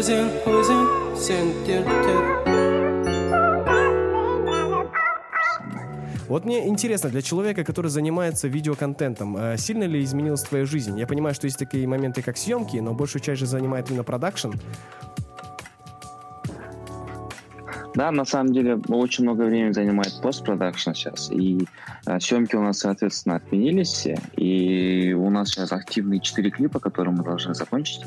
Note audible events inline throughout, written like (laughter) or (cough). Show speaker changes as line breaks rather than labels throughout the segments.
Özün özün sentirtir Вот мне интересно, для человека, который занимается видеоконтентом, э, сильно ли изменилась твоя жизнь? Я понимаю, что есть такие моменты, как съемки, но большую часть же занимает именно продакшн.
Да, на самом деле очень много времени занимает постпродакшн сейчас, и э, съемки у нас, соответственно, отменились все, и у нас сейчас активные четыре клипа, которые мы должны закончить,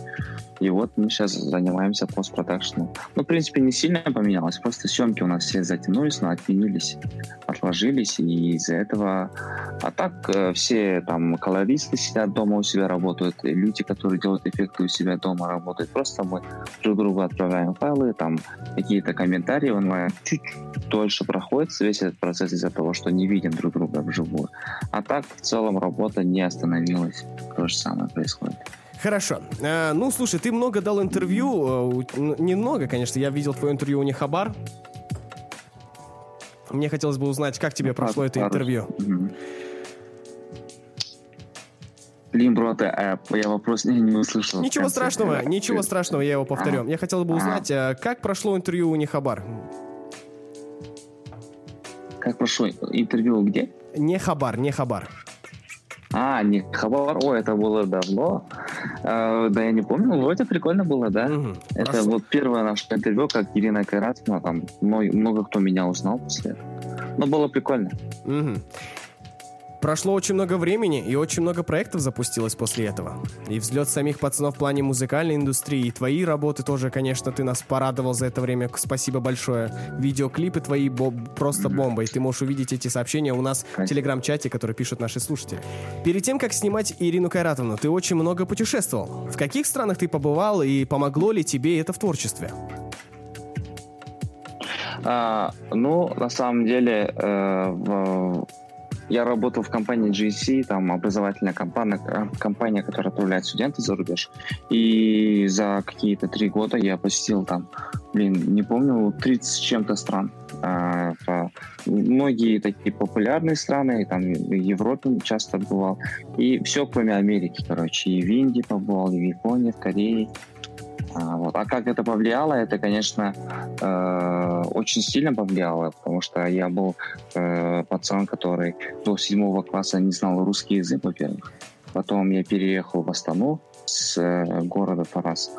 и вот мы сейчас занимаемся постпродакшном. Ну, в принципе, не сильно поменялось, просто съемки у нас все затянулись, но отменились, отложились, и из-за этого... А так э, все там колористы сидят дома у себя работают, люди, которые делают эффекты у себя дома работают, просто мы друг другу отправляем файлы, там какие-то комментарии онлайн, чуть дольше проходит весь этот процесс из-за того, что не видим друг друга вживую. А так, в целом, работа не остановилась. То же самое происходит.
Хорошо. Э, ну, слушай, ты много дал интервью. Э, немного, конечно. Я видел твое интервью у Нехабар. Мне хотелось бы узнать, как тебе прошло это интервью.
Блин, бро, ты, э, я вопрос не, (laughs) не услышал.
Ничего страшного, ничего страшного, я его повторю. А. Я хотел бы узнать, а. как прошло интервью у Нехабар?
Как прошло интервью где?
Не Хабар, не Хабар.
А, не Хабар, о, это было давно. А, да, я не помню, вроде прикольно было, да. Угу, это хорошо. вот первое наше интервью, как Ирина Кайратовна, там много, много кто меня узнал после этого. Но было прикольно.
Угу. Прошло очень много времени, и очень много проектов запустилось после этого. И взлет самих пацанов в плане музыкальной индустрии, и твои работы тоже, конечно, ты нас порадовал за это время. Спасибо большое. Видеоклипы твои бо- просто бомба, и ты можешь увидеть эти сообщения у нас в телеграм-чате, которые пишут наши слушатели. Перед тем, как снимать Ирину Кайратовну, ты очень много путешествовал. В каких странах ты побывал, и помогло ли тебе это в творчестве?
А, ну, на самом деле, э, в я работал в компании GC, там образовательная компания, э, компания, которая отправляет студентов за рубеж. И за какие-то три года я посетил там, блин, не помню, 30 с чем-то стран. А, многие такие популярные страны, там в Европе часто бывал. И все, кроме Америки, короче. И в Индии побывал, и в Японии, в Корее. А, вот. а как это повлияло? Это, конечно, э, очень сильно повлияло, потому что я был э, пацан, который до седьмого класса не знал русский язык, во-первых. Потом я переехал в Астану с э, города Тарас.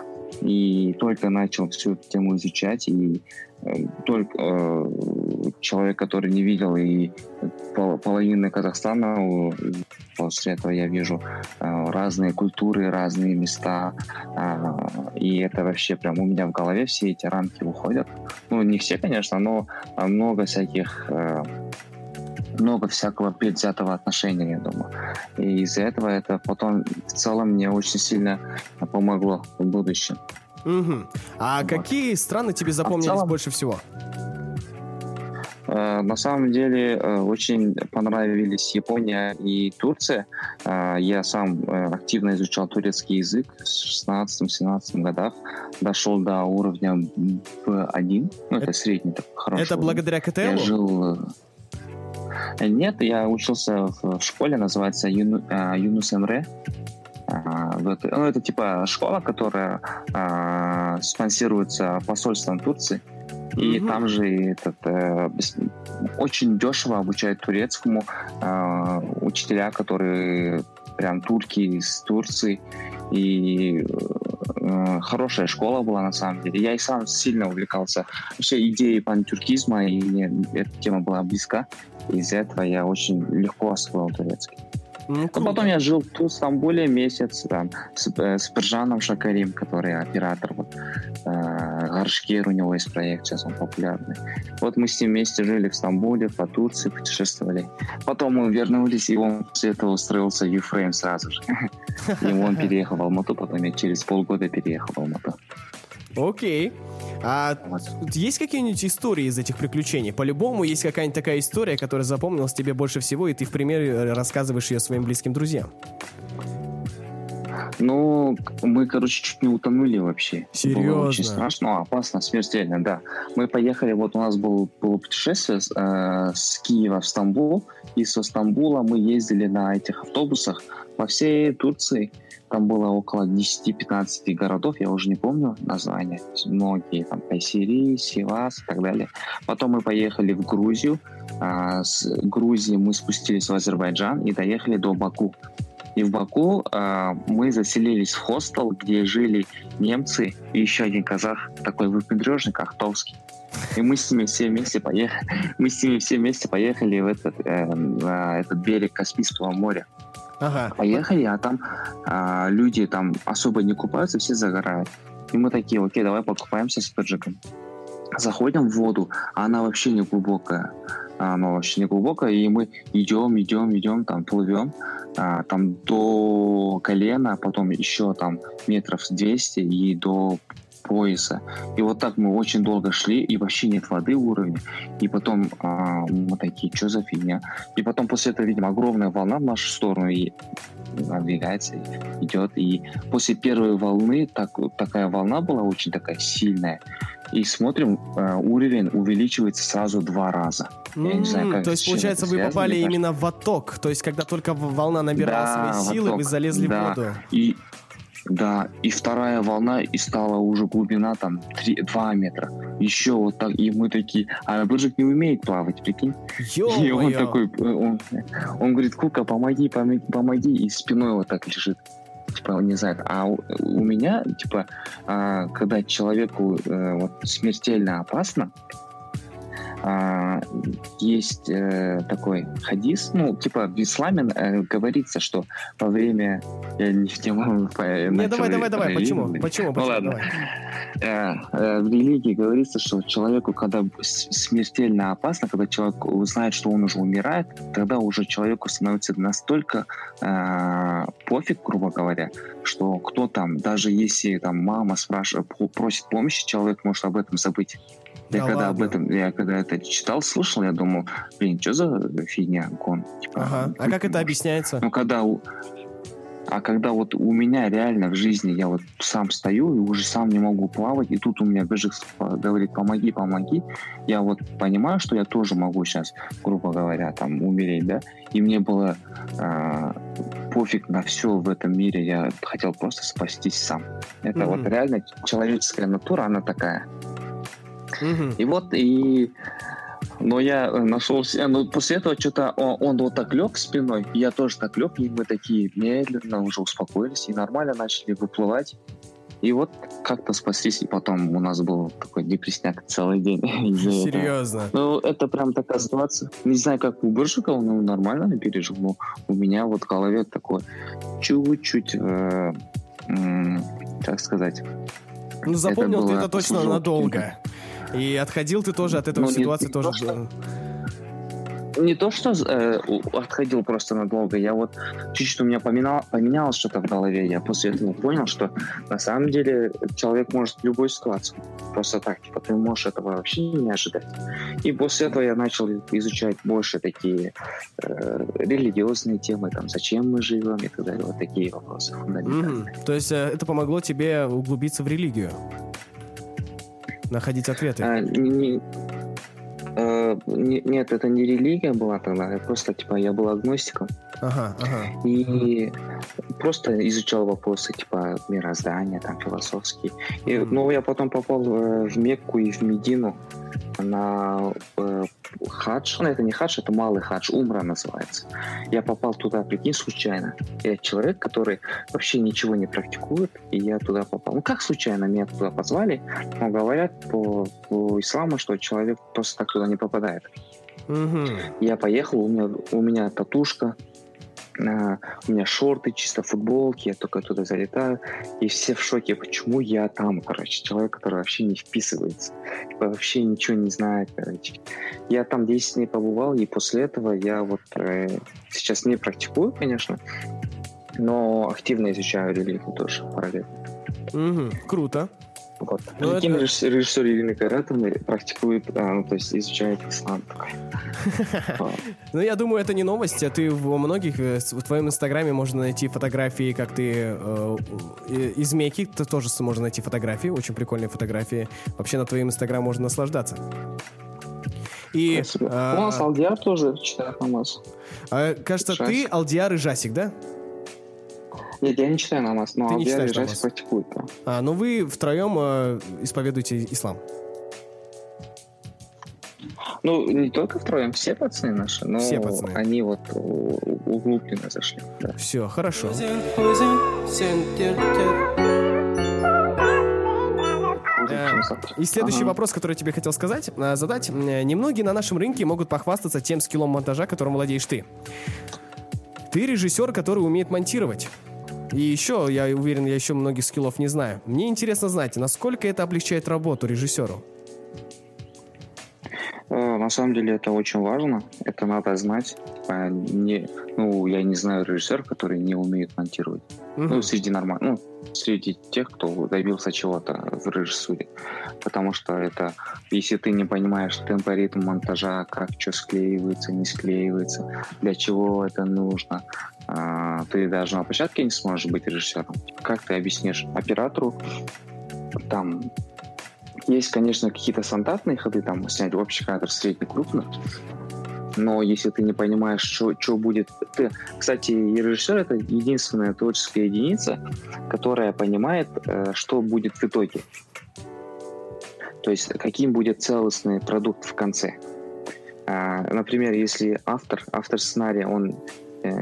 И только начал всю эту тему изучать, и э, только э, человек, который не видел и пол, половины Казахстана, после этого я вижу э, разные культуры, разные места, э, и это вообще прям у меня в голове все эти рамки выходят. Ну, не все, конечно, но много всяких э, много всякого предвзятого отношения, я думаю. И из-за этого это потом в целом мне очень сильно помогло в будущем.
Угу. А вот. какие страны тебе запомнились а целом... больше всего?
Э, на самом деле э, очень понравились Япония и Турция. Э, я сам активно изучал турецкий язык в 16-17 годах. Дошел до уровня B1. Ну, это, это средний такой хороший.
Это благодаря КТЛ? Я
жил... Нет, я учился в школе, называется Юну, Юнус Эмре. Ну, это типа школа, которая спонсируется посольством Турции. И угу. там же этот, э, очень дешево обучают турецкому э, учителя, которые прям турки из Турции. И э, хорошая школа была на самом деле. Я и сам сильно увлекался вообще идеей пантюркизма, и мне эта тема была близка. Из-за этого я очень легко освоил турецкий. Ну, а потом я жил в Стамбуле месяц там, с, э, с Пержаном Шакарим, который оператор. Вот, э, Гаршкер у него есть проект, сейчас он популярный. Вот мы с ним вместе жили в Стамбуле, по Турции путешествовали. Потом мы вернулись, и он после этого устроился в Юфрейм сразу же. (laughs) И он переехал в Алмату, потом я через полгода переехал в Алмату.
Окей. А есть какие-нибудь истории из этих приключений? По-любому есть какая-нибудь такая история, которая запомнилась тебе больше всего, и ты в примере рассказываешь ее своим близким друзьям.
Ну, мы, короче, чуть не утонули вообще.
Серьезно? Было
очень страшно, опасно, смертельно, да. Мы поехали, вот у нас был, было путешествие э, с Киева в Стамбул, и со Стамбула мы ездили на этих автобусах во всей Турции там было около 10-15 городов, я уже не помню названия. Многие, там, Кайсери, Сивас и так далее. Потом мы поехали в Грузию. А, с Грузии мы спустились в Азербайджан и доехали до Баку. И в Баку а, мы заселились в хостел, где жили немцы и еще один казах, такой выпендрежник, Ахтовский. И мы с ними все вместе поехали, (laughs) мы с ними все вместе поехали в этот, э, на этот берег Каспийского моря. Ага. Поехали, а там а, люди там особо не купаются, все загорают. И мы такие, окей, давай покупаемся с таджиком. Заходим в воду, а она вообще не глубокая. Она вообще не глубокая, и мы идем, идем, идем, там плывем, а, там до колена, потом еще там метров 200 и до пояса. И вот так мы очень долго шли, и вообще нет воды уровня. И потом а, мы такие, что за фигня? И потом после этого, видимо, огромная волна в нашу сторону и надвигается, идет. И после первой волны так, такая волна была очень такая сильная. И смотрим, э, уровень увеличивается сразу два раза.
Не знаю, как то есть, получается, вы попали именно в отток. То есть, когда только волна набирала да, свои силы, вы залезли да. в воду.
И да, и вторая волна, и стала уже глубина там 3, 2 метра. Еще вот так, и мы такие, а Быржик не умеет плавать, прикинь. (laughs) И он такой, он, он говорит, Кука, помоги, помоги, и спиной вот так лежит типа, не знаю, а у, у меня, типа, а, когда человеку а, вот, смертельно опасно, а, есть э, такой хадис, ну, типа в исламе э, говорится, что во время... Я не, не могу... (laughs)
Не, давай, давай, давай, почему? Почему? Ну,
ладно. Э, э, в религии говорится, что человеку, когда смертельно опасно, когда человек узнает, что он уже умирает, тогда уже человеку становится настолько э, пофиг, грубо говоря, что кто там, даже если там мама спрашивает, просит помощи, человек может об этом забыть. Я да когда ладно. об этом, я когда это читал, слышал, я думал, блин, что за фигня, гон?
Типа, ага. А как это объясняется?
Ну, когда а когда вот у меня реально в жизни я вот сам стою и уже сам не могу плавать, и тут у меня Бежик говорит, помоги, помоги, я вот понимаю, что я тоже могу сейчас, грубо говоря, там умереть, да, и мне было э, пофиг на все в этом мире, я хотел просто спастись сам. Это mm-hmm. вот реально человеческая натура, она такая. Mm-hmm. И вот, и... Но я нашел... Ну, после этого что-то он, он вот так лег спиной, я тоже так лег, и мы такие медленно уже успокоились, и нормально начали выплывать. И вот как-то спаслись, и потом у нас был такой депресняк целый день. (laughs)
Серьезно?
Ну, это прям такая ситуация. Не знаю, как у Быржика, он ну, нормально пережил, но у меня вот в голове такое чуть-чуть, э, э, как сказать...
Ну, запомнил это ты это точно надолго. И отходил ты тоже от этой ну, ситуации не, тоже. Не то,
что, не то, что э, отходил просто надолго, я вот чуть-чуть у меня поменял, поменялось что-то в голове. Я после этого понял, что на самом деле человек может в любой ситуации. Просто так, типа, ты можешь этого вообще не ожидать. И после этого я начал изучать больше такие э, религиозные темы, там, зачем мы живем и так далее, вот такие вопросы
Mm-hmm. То есть э, это помогло тебе углубиться в религию? Находить ответы? А,
не, а, не, нет, это не религия была тогда, я просто, типа, я был агностиком.
Ага, ага.
И просто изучал вопросы, типа, мироздания, там, философские. И, mm. Ну, я потом попал э, в Мекку и в Медину на э, хадж, ну это не хадж, это малый хадж, умра называется. Я попал туда, прикинь, случайно. Я человек, который вообще ничего не практикует, и я туда попал. Ну как случайно меня туда позвали, но говорят по, по исламу, что человек просто так туда не попадает. Угу. Я поехал, у меня, у меня татушка, а, у меня шорты, чисто футболки, я только туда залетаю, и все в шоке, почему я там, короче, человек, который вообще не вписывается, вообще ничего не знает, короче. Я там 10 дней побывал, и после этого я вот э, сейчас не практикую, конечно, но активно изучаю религию тоже параллельно.
Угу, круто.
Вот. Ну, Прикинь, это... режиссер Ирина Кайратовна практикует, а, ну, то есть изучает ислам. (laughs)
Ну, я думаю, это не новость. А ты во многих, э, в твоем инстаграме можно найти фотографии, как ты э, из Мекки, ты тоже можно найти фотографии, очень прикольные фотографии. Вообще на твоем инстаграм можно наслаждаться.
И, а, У нас Алдиар тоже читает намаз.
А, кажется, ты Алдиар и Жасик, да?
Нет, я не читаю намаз, но
Ты не читаешь намаз?
практикую. да.
А, но вы втроем э, исповедуете ислам.
Ну, не только втроем, все пацаны наши, но
Все пацаны.
они вот углубленно зашли. Да.
Все, хорошо. Э, И следующий
Ага.
вопрос, который я тебе хотел сказать, э, задать. Э, Немногие на нашем рынке могут похвастаться тем скиллом монтажа, которым владеешь ты. Ты режиссер, который умеет монтировать. И еще, я уверен, я еще многих скиллов не знаю. Мне интересно знать, насколько это облегчает работу режиссеру.
Э, На самом деле это очень важно, это надо знать. Типа, Не, ну, я не знаю режиссер, который не умеет монтировать.
Мгм.
Ну, среди нормальных, ну, среди тех, кто добился чего-то в режиссуре. Потому что это, если ты не понимаешь темпоритм монтажа, как что склеивается, не склеивается, для чего это нужно, а, ты даже на площадке не сможешь быть режиссером. Как ты объяснишь оператору, там, есть, конечно, какие-то стандартные ходы, там, снять общий кадр средний крупный, но если ты не понимаешь, что будет... Ты, кстати, и режиссер — это единственная творческая единица, которая понимает, э, что будет в итоге. То есть каким будет целостный продукт в конце. А, Например, если автор, автор сценария, он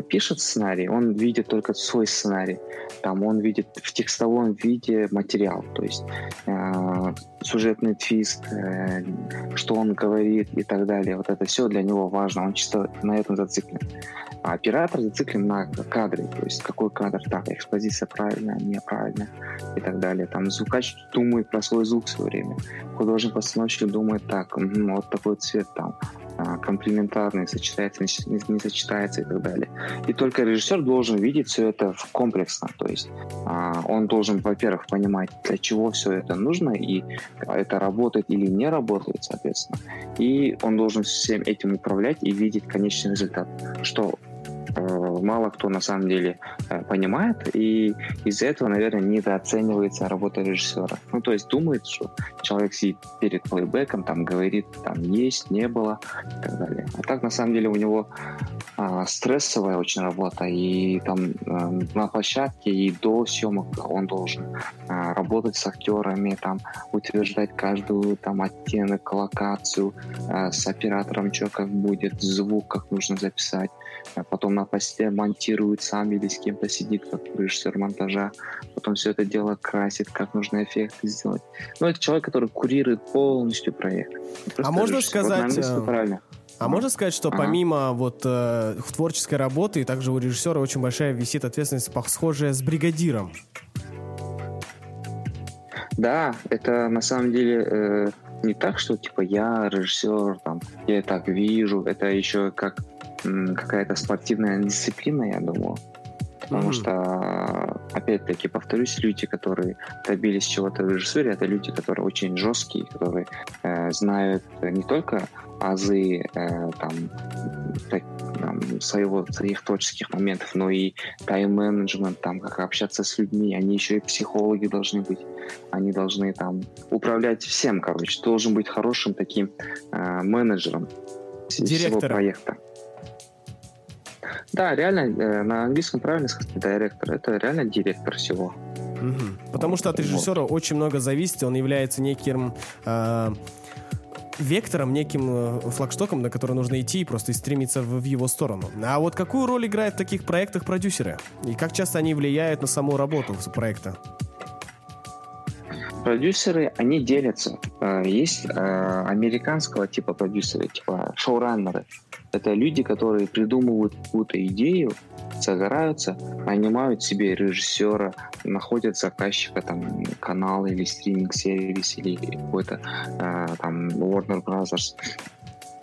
пишет сценарий, он видит только свой сценарий. Там он видит в текстовом виде материал, то есть э, сюжетный твист, э, что он говорит и так далее. Вот это все для него важно. Он чисто на этом зациклен. А оператор зациклен на кадре, то есть какой кадр, так, экспозиция правильная, неправильная и так далее. Там звукач думает про свой звук все время. Художник-постановщик думает так, «Мгм, вот такой цвет там, а, комплементарный, сочетается, не, сочетается и так далее. И только режиссер должен видеть все это в комплексно, то есть а, он должен, во-первых, понимать, для чего все это нужно, и это работает или не работает, соответственно. И он должен всем этим управлять и видеть конечный результат, что мало кто на самом деле э, понимает, и из-за этого, наверное, недооценивается работа режиссера. Ну, то есть думает, что человек сидит перед плейбеком, там говорит, там есть, не было и так далее. А так, на самом деле, у него а, стрессовая очень работа, и там э, на площадке и до съемок он должен а, работать с актерами, там утверждать каждую там оттенок, локацию, а, с оператором, что как будет, звук, как нужно записать. А потом на посте монтирует сам или с кем-то сидит, как режиссер монтажа. Потом все это дело красит, как нужно эффекты сделать. Ну, это человек, который курирует полностью проект. Просто
можно
режиссер. Вот,
сказать,
всё
э,
правильно.
А можно сказать, что
Ага.
помимо вот э, творческой работы, и также у режиссера очень большая висит ответственность, схожая с бригадиром.
Да, это на самом деле э, не так, что типа я режиссер, там, я так вижу, это еще как какая-то спортивная дисциплина, я думаю. Потому
Мгм.
что, опять-таки, повторюсь, люди, которые добились чего-то в режиссуре, это люди, которые очень жесткие, которые э, знают не только азы э, там, так, там, своего, своих творческих моментов, но и тайм-менеджмент, там, как общаться с людьми. Они еще и психологи должны быть. Они должны там управлять всем, короче. Должен быть хорошим таким э, менеджером вс- всего проекта. Да, реально, э, на английском правильно сказать директор. Это реально директор всего.
Мгм. Потому что от режиссера очень много зависит, он является неким э, вектором, неким э, флагштоком, на который нужно идти и просто стремиться в, в его сторону. А вот какую роль играют в таких проектах продюсеры? И как часто они влияют на саму работу проекта?
Продюсеры, они делятся. Э, Есть американского типа продюсеры, типа шоураннеры. Это люди, которые придумывают какую-то идею, загораются, нанимают себе режиссера, находят заказчика, там, канал или стриминг-сервис, или какой-то э, там Warner Brothers.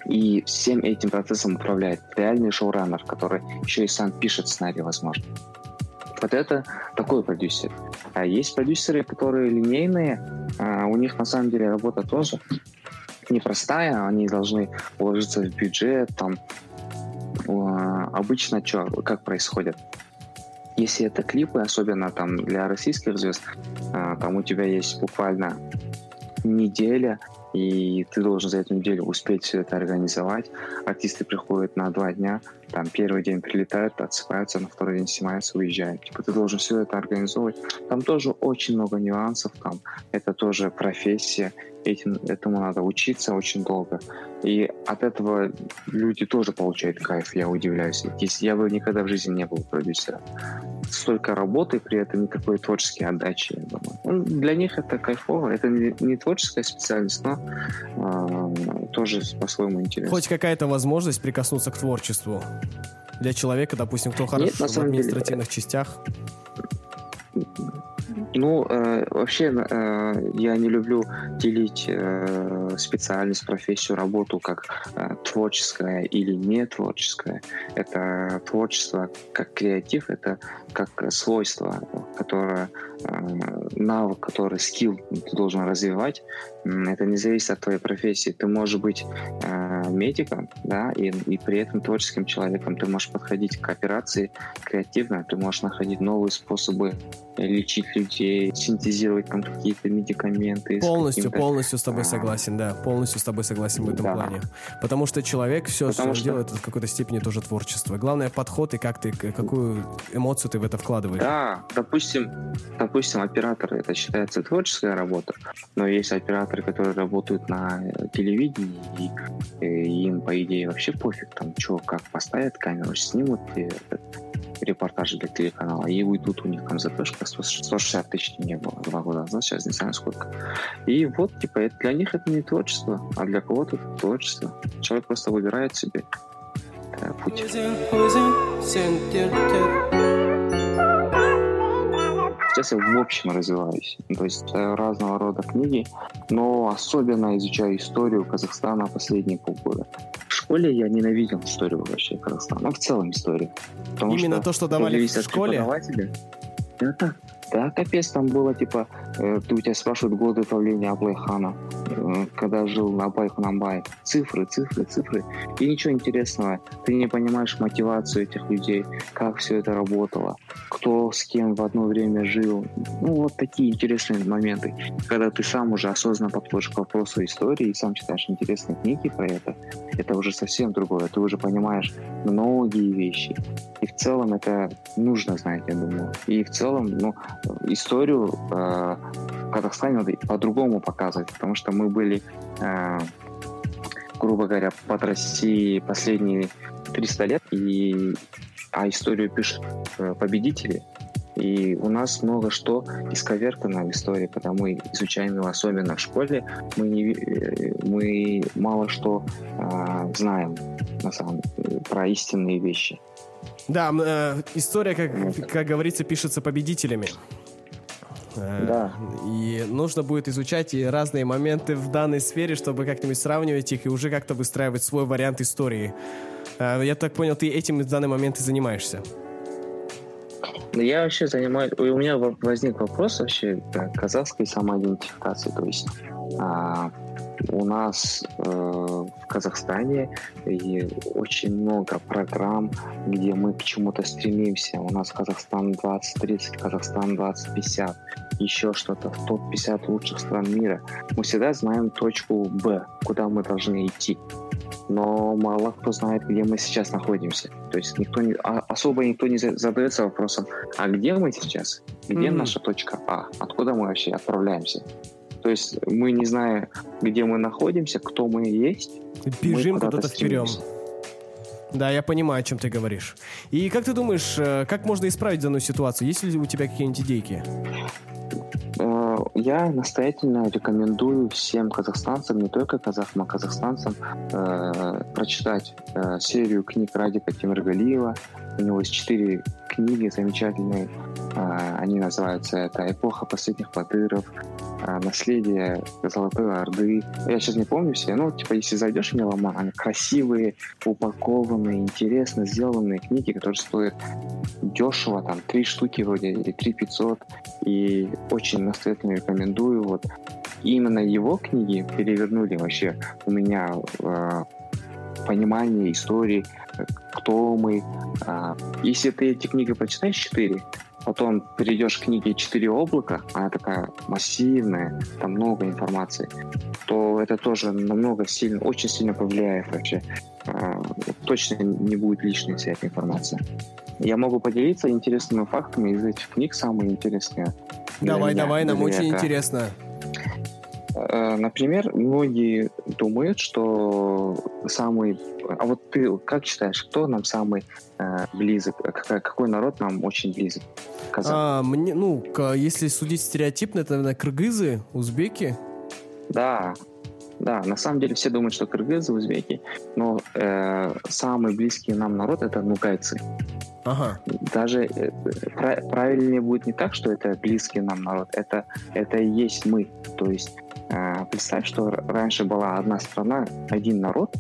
И всем этим процессом управляет реальный шоураннер, который еще и сам пишет сценарий, возможно. Вот это такой продюсер. А есть продюсеры, которые линейные, а у них на самом деле работа тоже непростая, они должны уложиться в бюджет, там обычно что, как происходит? Если это клипы, особенно там для российских звезд, а, там у тебя есть буквально неделя и ты должен за эту неделю успеть все это организовать. Артисты приходят на два дня, там первый день прилетают, отсыпаются, на второй день снимаются, уезжают. Типа ты должен все это организовывать. Там тоже очень много нюансов, там это тоже профессия, этим, этому надо учиться очень долго. И от этого люди тоже получают кайф, я удивляюсь. Если я бы никогда в жизни не был продюсером. Столько работы, при этом никакой творческой отдачи, я думаю. Ну, для них это кайфово. Это не, не творческая специальность, но э, тоже по-своему интересно.
Хоть какая-то возможность прикоснуться к творчеству для человека, допустим, кто хорош Нет, в административных деле, частях?
Ну, э, вообще, э, я не люблю делить э, специальность, профессию, работу как э, творческая или не творческая. Это творчество как креатив, это как свойство, которое э, навык, который скилл ты должен развивать. Это не зависит от твоей профессии. Ты можешь быть э, медиком, да, и, и при этом творческим человеком. Ты можешь подходить к операции креативно, ты можешь находить новые способы лечить людей, синтезировать там какие-то медикаменты.
Полностью, полностью с тобой а. согласен, да. Полностью с тобой согласен в этом да. плане. Потому что человек все, Потому что, что делает, в какой-то степени тоже творчество. Главное подход и как ты, какую эмоцию ты в это вкладываешь.
Да, допустим, допустим, оператор это считается творческая работа, но есть операторы, которые работают на телевидении, и, и им, по идее, вообще пофиг, там, что, как поставят камеру, снимут и репортажи для телеканала, и уйдут у них там ЗПшка 160 тысяч не было два года назад, сейчас не знаю сколько. И вот, типа, это, для них это не творчество, а для кого-то это творчество. Человек просто выбирает себе э, путь. Сейчас я в общем развиваюсь. То есть читаю разного рода книги, но особенно изучаю историю Казахстана последние полгода. В школе я ненавидел историю вообще Казахстана, ну, в целом историю.
Именно что то, что давали в школе?
Да, так. Да, капец, там было, типа, э, у тебя спрашивают годы правления Аблайхана, э, когда жил на Байхунамбай. Цифры, цифры, цифры. И ничего интересного. Ты не понимаешь мотивацию этих людей, как все это работало, кто с кем в одно время жил. Ну, вот такие интересные моменты. Когда ты сам уже осознанно подходишь к вопросу истории и сам читаешь интересные книги про это, это уже совсем другое. Ты уже понимаешь многие вещи. И в целом это нужно знать, я думаю. И в целом, ну, историю э, в Казахстане надо по-другому показывать, потому что мы были, э, грубо говоря, под Россией последние 300 лет, и, а историю пишут э, победители. И у нас много что исковеркано в истории, когда мы изучаем его особенно в школе, мы, не, э, мы мало что э, знаем на самом деле, про истинные вещи.
Да, э, история, как, как говорится, пишется победителями. Э, да. И нужно будет изучать и разные моменты в данной сфере, чтобы как-нибудь сравнивать их и уже как-то выстраивать свой вариант истории. Э, я так понял, ты этим в данный момент и занимаешься.
Я вообще занимаюсь... У меня возник вопрос вообще казахской самоидентификации. То есть а, у нас э, в Казахстане и очень много программ, где мы к чему-то стремимся. У нас Казахстан 2030, Казахстан 2050, еще что-то в топ-50 лучших стран мира. Мы всегда знаем точку Б, куда мы должны идти. Но мало кто знает, где мы сейчас находимся. То есть никто не, а, особо никто не задается вопросом, а где мы сейчас? Где mm-hmm. наша точка А? Откуда мы вообще отправляемся? То есть мы не зная, где мы находимся, кто мы есть,
бежим куда-то, куда вперед. Да, я понимаю, о чем ты говоришь. И как ты думаешь, э, как можно исправить данную ситуацию? Есть ли у тебя какие-нибудь идейки?
Э, я настоятельно рекомендую всем казахстанцам, не только казахам, а казахстанцам, э, прочитать э, серию книг Радика Тимиргалиева. У него есть четыре книги замечательные. Э, они называются это «Эпоха последних батыров», а, наследие Золотой Орды. Я сейчас не помню все, но типа если зайдешь в Меломан, они красивые, упакованные, интересно сделанные книги, которые стоят дешево, там три штуки вроде или три пятьсот, и очень настоятельно рекомендую. Вот именно его книги перевернули вообще у меня э, понимание истории, кто мы. Э, если ты эти книги прочитаешь четыре, потом перейдешь к книге «Четыре облака», она такая массивная, там много информации, то это тоже намного сильно, очень сильно повлияет вообще. А, точно не будет лишней вся эта информация. Я могу поделиться интересными фактами из этих книг, самые интересные.
Давай, меня, давай, нам очень это. интересно.
Э, например, многие думают, что самый... А вот ты как считаешь, кто нам самый э, близок? Какой, какой народ нам очень близок?
А, мне, ну, если судить стереотипно, это, наверное, кыргызы, узбеки.
Да, да, на самом деле все думают, что кыргызы, узбеки, но э, самый близкий нам народ это нугайцы. Ага. Даже э, правильнее будет не так, что это близкий нам народ, это, это и есть мы. То есть э, представь, что раньше была одна страна, один народ,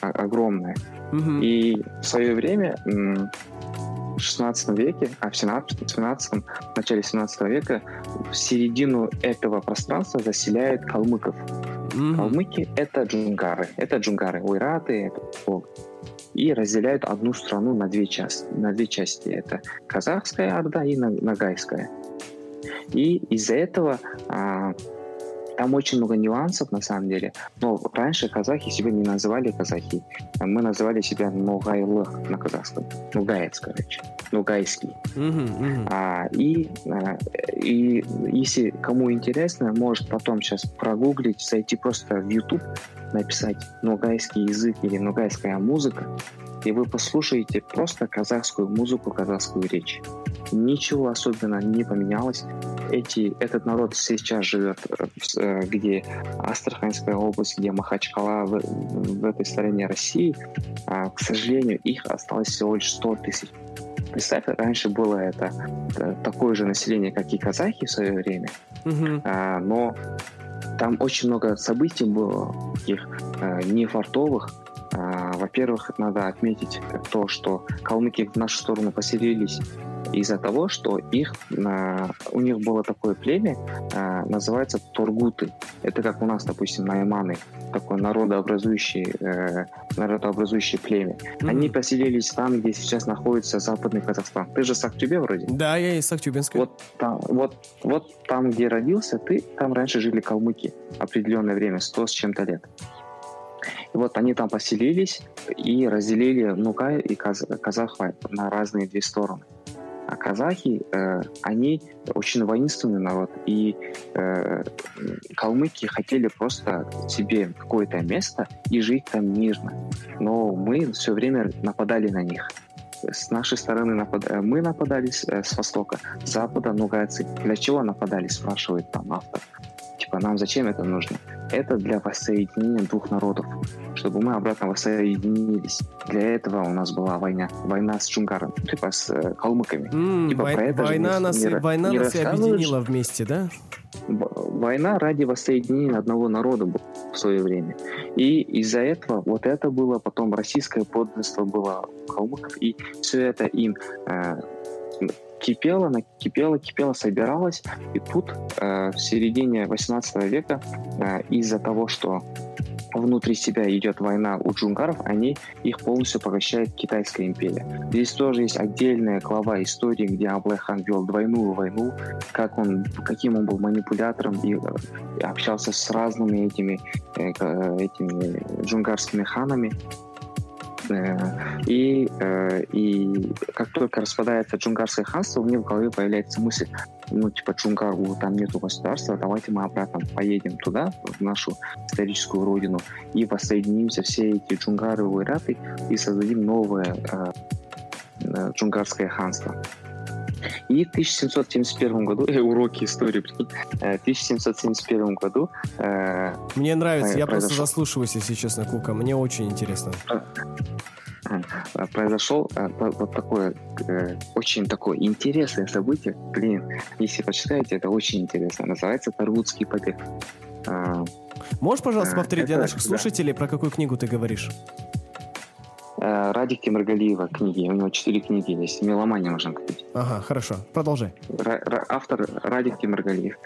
а, огромная, угу. и в свое время в 16 веке, а в 17, 17 в начале 17 века в середину этого пространства заселяют калмыков. Mm-hmm. Калмыки — это джунгары. Это джунгары, уйраты, это и разделяют одну страну на две части. На две части. Это казахская орда и нагайская. И из-за этого а, там очень много нюансов на самом деле. Но раньше казахи себя не называли казахи. Мы называли себя Ногайлых на казахском. Нугаец, короче. Нугайский. Uh-huh, uh-huh. А, и, а, и если кому интересно, может потом сейчас прогуглить, зайти просто в YouTube, написать нугайский язык или нугайская музыка, и вы послушаете просто казахскую музыку, казахскую речь. Ничего особенно не поменялось. Эти, этот народ сейчас живет, э, э, где Астраханская область, где Махачкала, в, в этой стороне России. А, к сожалению, их осталось всего лишь 100 тысяч. Представь, раньше было это, это такое же население, как и казахи в свое время, mm-hmm. а, но там очень много событий было, таких а, нефартовых, во-первых, надо отметить то, что калмыки в нашу сторону поселились из-за того, что их, а, у них было такое племя, а, называется Тургуты. Это как у нас, допустим, найманы, такое народообразующее, э, народообразующее племя. Mm-hmm. Они поселились там, где сейчас находится Западный Казахстан. Ты же с Актюбе вроде?
Да, я из Актюбинска.
Вот там, вот, вот там, где родился ты, там раньше жили калмыки определенное время, сто с чем-то лет. И вот они там поселились и разделили Нукай и Каз Казах на разные две стороны. А казахи, э, они очень воинственный народ, и э, калмыки хотели просто себе какое-то место и жить там мирно. Но мы все время нападали на них. С нашей стороны напад... Э, мы нападали с, э, с востока, с запада нугайцы. Для чего нападали, спрашивает там автор. Типа, нам зачем это нужно? Это для воссоединения двух народов, чтобы мы обратно воссоединились. Для этого у нас была война. Война с Чунгаром, типа с э, калмыками.
Mm, типа, вой- про это война нас, не, война не нас и объединила вместе, да?
Война ради воссоединения одного народа в свое время. И из-за этого вот это было, потом российское подданство было у калмыков, и все это им э, кипела, она кипела, кипела, собиралась. И тут э, в середине 18 века э, из-за того, что внутри себя идет война у джунгаров, они их полностью поглощает Китайская империя. Здесь тоже есть отдельная глава истории, где Аблайхан вел двойную войну, как он, каким он был манипулятором и, э, общался с разными этими, э, э этими джунгарскими ханами. Э, и, э, и как только распадается джунгарское ханство, у них в голове появляется мысль, ну, типа, Джунгару там нету государства, давайте мы обратно поедем туда, в нашу историческую родину, и воссоединимся все эти джунгары и уйраты и создадим новое э, э джунгарское ханство. И в 1771 году, э, уроки истории, э, в 1771 году...
Э, Мне нравится, я произошел... просто заслушиваюсь, если честно, Кука, мне очень интересно.
Произошел вот такое, очень такое интересное событие, блин, если почитаете, это очень интересно, называется Таргутский побег.
Можешь, пожалуйста, повторить для наших слушателей, про какую книгу ты говоришь?
Э, Радик Тимиргалиева книги. У него четыре книги есть. Меломания можно купить.
Ага, хорошо. Продолжай.
Ра- автор Радик Тимиргалиев.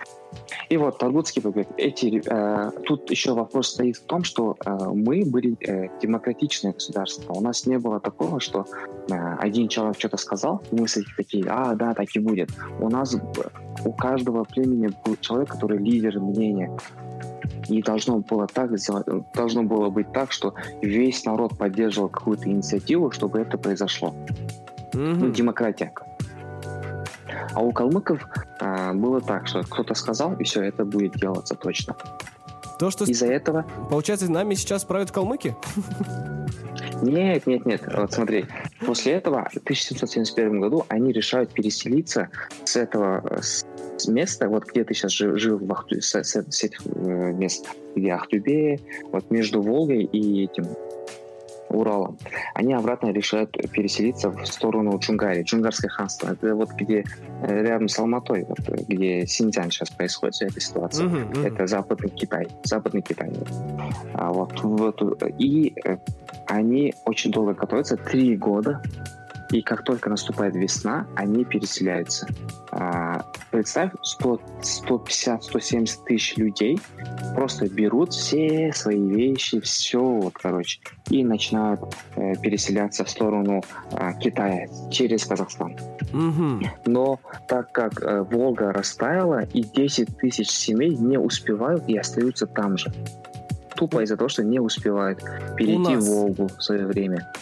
И вот Таргутский побег. Эти, э, тут еще вопрос стоит в том, что э, мы были э, демократичное государство. У нас не было такого, что э, один человек что-то сказал, мы такие, а, да, так и будет. У нас, у каждого племени был человек, который лидер мнения. И должно было так сделать, должно было быть так, что весь народ поддерживал какую-то инициативу, чтобы это произошло. Mm-hmm. Ну, демократия. А у калмыков а, было так, что кто-то сказал, и все, это будет делаться точно.
То, что...
Из-за этого...
Получается, нами сейчас правят калмыки? (laughs)
Нет, нет, нет. Вот смотри, после этого, в 1771 году, они решают переселиться с этого с места, вот где ты сейчас жил, жил в Ахту, с, с, с этих э, мест, где Ахтубе, вот между Волгой и этим Уралом, они обратно решают переселиться в сторону Джунгари, Джунгарское ханство. Это вот где э, рядом с Алматой, вот, где Синьцзян сейчас происходит вся эта ситуация. Uh-huh, uh-huh. Это западный Китай. Западный Китай. А вот, вот, и э, они очень долго готовятся, три года и как только наступает весна, они переселяются. А, представь, 150-170 тысяч людей просто берут все свои вещи, все, вот, короче, и начинают э, переселяться в сторону э, Китая через Казахстан. Mm-hmm. Но так как э, Волга растаяла, и 10 тысяч семей не успевают и остаются там же. Тупо из-за того, что не успевают перейти Волгу в свое время.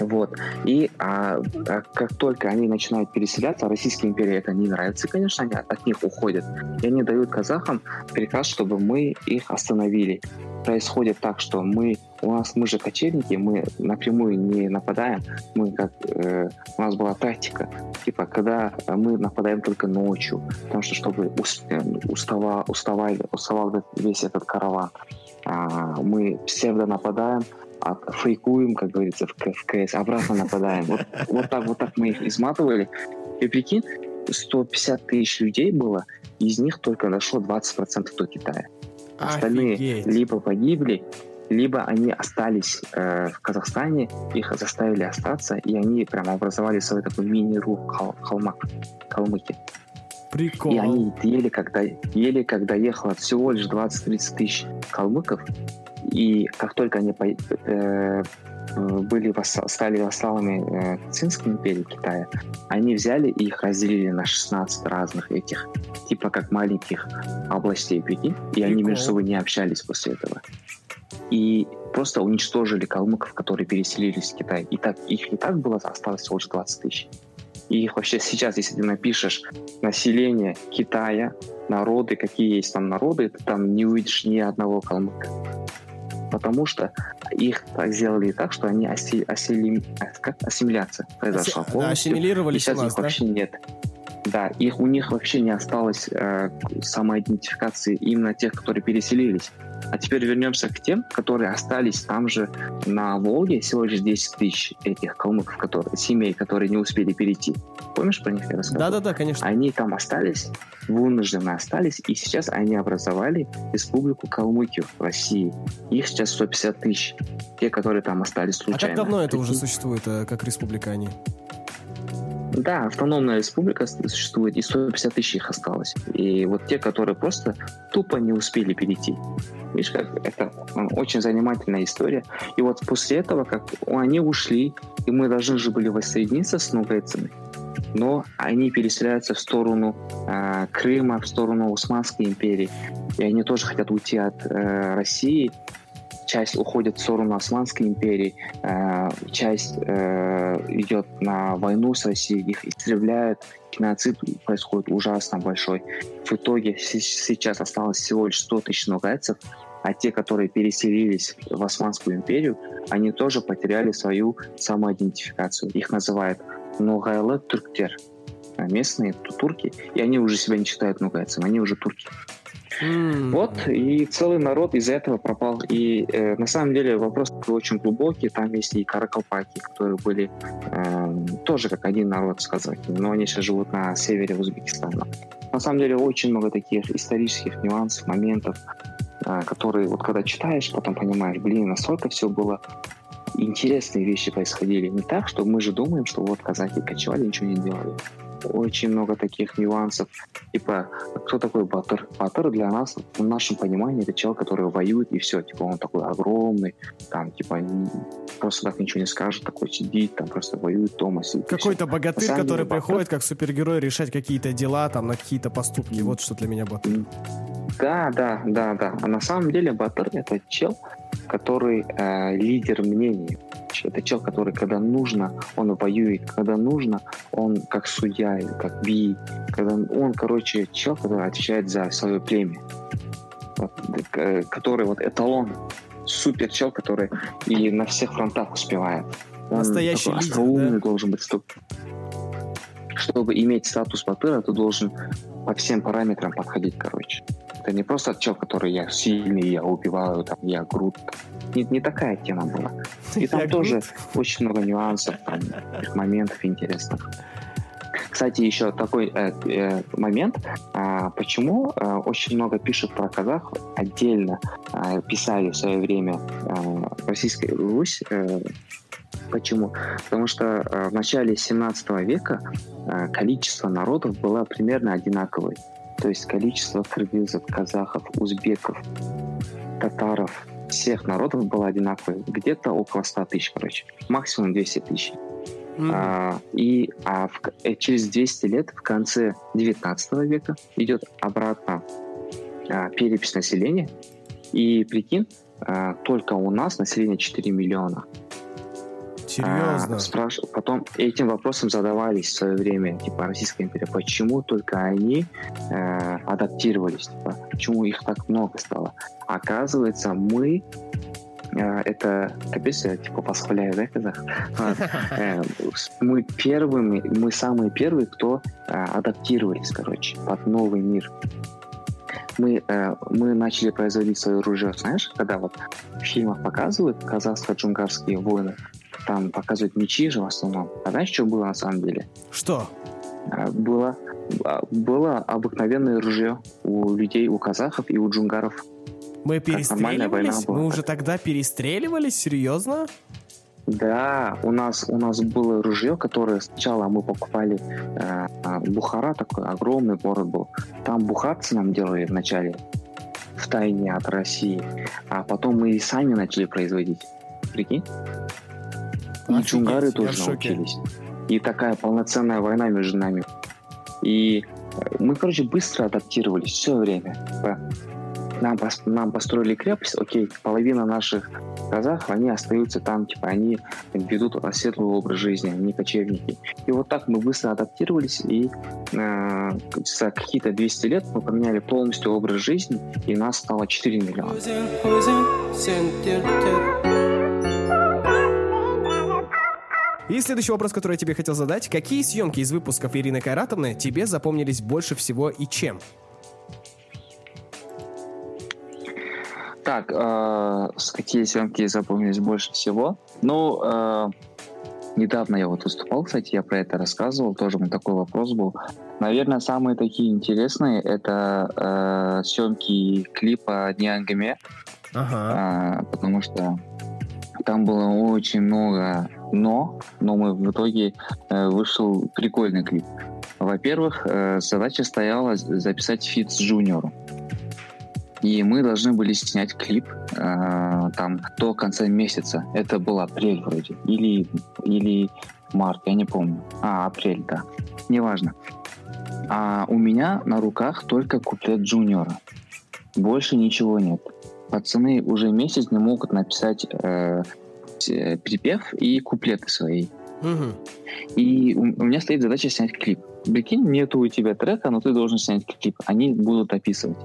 Вот. И а, а как только они начинают переселяться, Российской империи это не нравится, конечно, они от них уходят. И они дают казахам приказ, чтобы мы их остановили. Происходит так, что мы у нас мы же кочевники, мы напрямую не нападаем, мы как э, у нас была тактика, типа когда мы нападаем только ночью, потому что чтобы э, устава, уставали, уставал весь этот караван, мы псевдо нападаем, а фейкуем, как говорится, в, в КС, обратно нападаем. Вот, вот так вот так мы их изматывали. И прикинь, 150 тысяч людей было, из них только дошло 20% до Китая. Остальные Офигеть. либо погибли, либо они остались э, в Казахстане, их заставили остаться, и они прямо образовали свой такой мини-ру хал, Халмак, Калмыки.
Прикол.
И они ели, когда, ели, когда ехало всего лишь 20-30 тысяч калмыков, и как только они по, э, были вассал, стали вассалами э, Цинской империи Китая, они взяли и их разделили на 16 разных этих, типа как маленьких областей, прикинь, и они между собой не общались после этого. И просто уничтожили калмыков, которые переселились в Китай. И так их не так было, осталось всего лишь 20 тысяч. И их вообще сейчас, если ты напишешь население Китая, народы, какие есть там народы, ты там не увидишь ни одного калмыка потому что их сделали так, что они оси, осели, как, ассимиляция произошла
полностью. Да, ассимилировались
сейчас
у нас,
их да? вообще нет. Да, их, у них вообще не осталось э, самоидентификации именно тех, которые переселились. А теперь вернемся к тем, которые остались там же на Волге, всего лишь 10 тысяч этих калмыков, которые, семей, которые не успели перейти. Помнишь про них я рассказал?
Да-да-да, конечно.
Они там остались, вынужденно остались, и сейчас они образовали республику Калмыкию в России. Их сейчас 150 тысяч. Те, которые там остались случайно.
А как давно это уже существует, э, как республика они?
Да, автономная республика существует, и 150 тысяч их осталось. И вот те, которые просто тупо не успели перейти. Видишь, как это очень занимательная история. И вот после этого, как они ушли, и мы должны же были воссоединиться с нугайцами, но они переселяются в сторону э, Крыма, в сторону Османской империи, и они тоже хотят уйти от э, России, часть уходит в сторону Османской империи, э, часть э, идет на войну с Россией, их истребляют, геноцид происходит ужасно большой. В итоге сейчас осталось всего лишь 100 тысяч нугайцев, а те, которые переселились в Османскую империю, они тоже потеряли свою самоидентификацию. Их называют Нугайлы Турктер, местные турки, и они уже себя не считают нугайцами, они уже турки. Mm. Вот, и целый народ из-за этого пропал. И э, на самом деле вопрос очень глубокий. Там есть и каракалпаки, которые были э, тоже как один народ с казахами, но они сейчас живут на севере Узбекистана. На самом деле очень много таких исторических нюансов, моментов, э, которые вот когда читаешь, потом понимаешь, блин, настолько все было интересные вещи происходили. Не так, что мы же думаем, что вот казахи кочевали, ничего не делали. Очень много таких нюансов. Типа, кто такой Батыр? Батыр для нас, в нашем понимании, это человек, который воюет, и все. Типа, он такой огромный, там, типа, просто так ничего не скажет, такой сидит, там, просто воюет дома. Сидит,
Какой-то богатырь, который деле, приходит как супергерой решать какие-то дела, там, на какие-то поступки. Вот что для меня Батыр.
Да, да, да, да. А на самом деле Батыр — это чел, который э, лидер мнений. Это чел, который, когда нужно, он воюет, когда нужно, он как судья, как би, когда он, короче, чел, который отвечает за свое племя, вот, э, который вот эталон, супер чел, который и на всех фронтах успевает.
Он Настоящий лидер, да?
должен быть. Чтобы иметь статус батыра, ты должен по всем параметрам подходить, короче. Это не просто чел, который я сильный, я убиваю, там, я груд. Не, не такая тема была. И там тоже очень много нюансов, там, моментов интересных. Кстати, еще такой э, э, момент, э, почему э, очень много пишут про казах отдельно, э, писали в свое время э, Российская Русь, э, Почему? Потому что э, в начале 17 века э, количество народов было примерно одинаковое. То есть количество кыргызов, казахов, узбеков, татаров, всех народов было одинаковое. Где-то около 100 тысяч, короче. Максимум 200 тысяч. Mm-hmm. А, и а в, э, через 200 лет, в конце 19 века, идет обратно а, перепись населения. И прикинь, а, только у нас население 4 миллиона.
Серьезно? А,
спраш... Потом этим вопросом задавались в свое время, типа, Российская империя, почему только они э, адаптировались, типа, почему их так много стало. Оказывается, мы э, это капец, я типа восхваляю, да, казах? Э, мы первыми, мы самые первые, кто э, адаптировались, короче, под новый мир мы, мы начали производить свое оружие, знаешь, когда вот в фильмах показывают казахско-джунгарские войны, там показывают мечи же в основном. А знаешь, что было на самом деле?
Что?
А, было, а, было обыкновенное ружье у людей, у казахов и у джунгаров.
Мы перестреливались? Мы уже тогда перестреливались? Серьезно?
Да, у нас у нас было ружье, которое сначала мы покупали. Э, а, Бухара такой огромный город был. Там бухарцы нам делали вначале в тайне от России, а потом мы и сами начали производить. Прикинь? И Офигеть, джунгары тоже научились. И такая полноценная война между нами. И мы, короче, быстро адаптировались все время. Нам, нам построили крепость, окей, половина наших казахов, они остаются там, типа, они ведут светлый образ жизни, они кочевники. И вот так мы быстро адаптировались, и э, за какие-то 200 лет мы поменяли полностью образ жизни, и нас стало 4 миллиона.
И следующий вопрос, который я тебе хотел задать. Какие съемки из выпусков Ирины Кайратовны тебе запомнились больше всего и чем?
Так, э, какие съемки запомнились больше всего? Ну, э, недавно я вот выступал, кстати, я про это рассказывал, тоже у меня такой вопрос был. Наверное, самые такие интересные это э, съемки клипа Не әңгіме, ага. э, потому что там было очень много но, но мы в итоге э, вышел прикольный клип. Во-первых, э, задача стояла записать feat с Джуниором. И мы должны были снять клип э, там до конца месяца. Это был апрель вроде. Или, или март, я не помню. А, апрель, да. Неважно. А у меня на руках только куплет Джуниора. Больше ничего нет. Пацаны уже месяц не могут написать э, припев и куплеты свои. Угу. И у, у меня стоит задача снять клип. Прикинь, нету у тебя трека, но ты должен снять клип. Они будут описывать.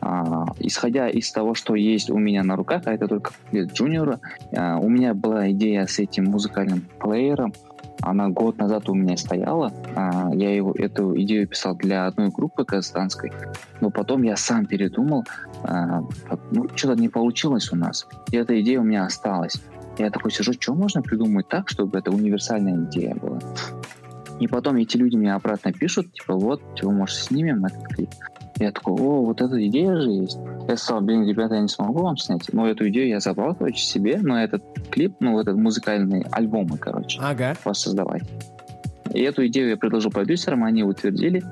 А, исходя из того, что есть у меня на руках, а это только куплет Джуниора, а, у меня была идея с этим музыкальным плеером. Она год назад у меня стояла. А, я его, эту идею писал для одной группы казахстанской. Но потом я сам передумал. А, ну, что-то не получилось у нас. И эта идея у меня осталась. Я такой сижу, что можно придумать так, чтобы это универсальная идея была. И потом эти люди мне обратно пишут, типа, вот, типа, может, снимем этот клип. Я такой, о, вот эта идея же есть. Я сказал, блин, ребята, я не смогу вам снять. Но эту идею я забрал, короче, себе, но этот клип, ну, этот музыкальный альбомы, короче,
ага.
воссоздавать. И эту идею я предложил продюсерам, они утвердили.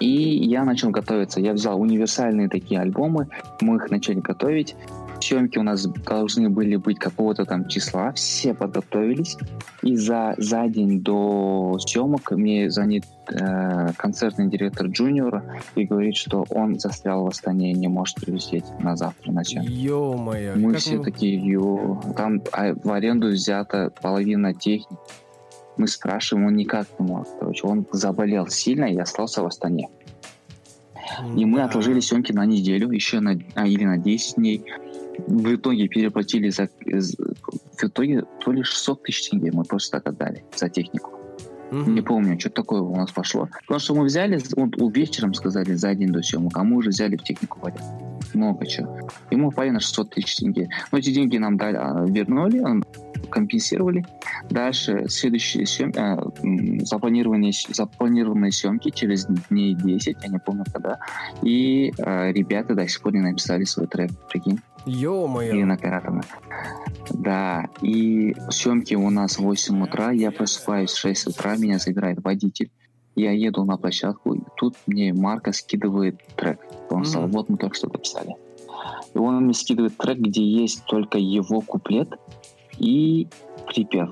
И я начал готовиться. Я взял универсальные такие альбомы, мы их начали готовить. Съемки у нас должны были быть какого-то там числа, все подготовились. И за, за день до съемок мне звонит э, концертный директор Джуниора и говорит, что он застрял в Астане и не может прилететь на завтра на съемки.
Ё-моё.
Мы все
вы-
такие, ё, там а, в аренду взята половина техники. Мы спрашиваем, он никак не может. Короче, он заболел сильно и остался в Астане. И мы
Да.
отложили съемки на неделю, еще на, а, или на 10 дней. В итоге переплатили за... В итоге то ли 600 тысяч тенге мы просто так отдали за технику.
Мгм.
Не помню, что такое у нас пошло. Потому что мы взяли, вот вечером сказали за день до съемок, а мы уже взяли в технику валять. Много чего. Мы упали на 600 тысяч тенге. Но эти деньги нам дали, а, вернули, компенсировали. Дальше следующие съемки, запланированные, с- запланированные съемки через дней 10, я не помню когда. И а, ребята до сих пор не написали свой трек, прикинь.
Ё-моё.
Ирина Каратовна. Да, и съемки у нас в 8 утра, я просыпаюсь в 6 утра, меня забирает водитель. Я еду на площадку, и тут мне Марка скидывает трек. Он
Мгм.
сказал, вот мы только что записали. И он мне скидывает трек, где есть только его куплет и припев.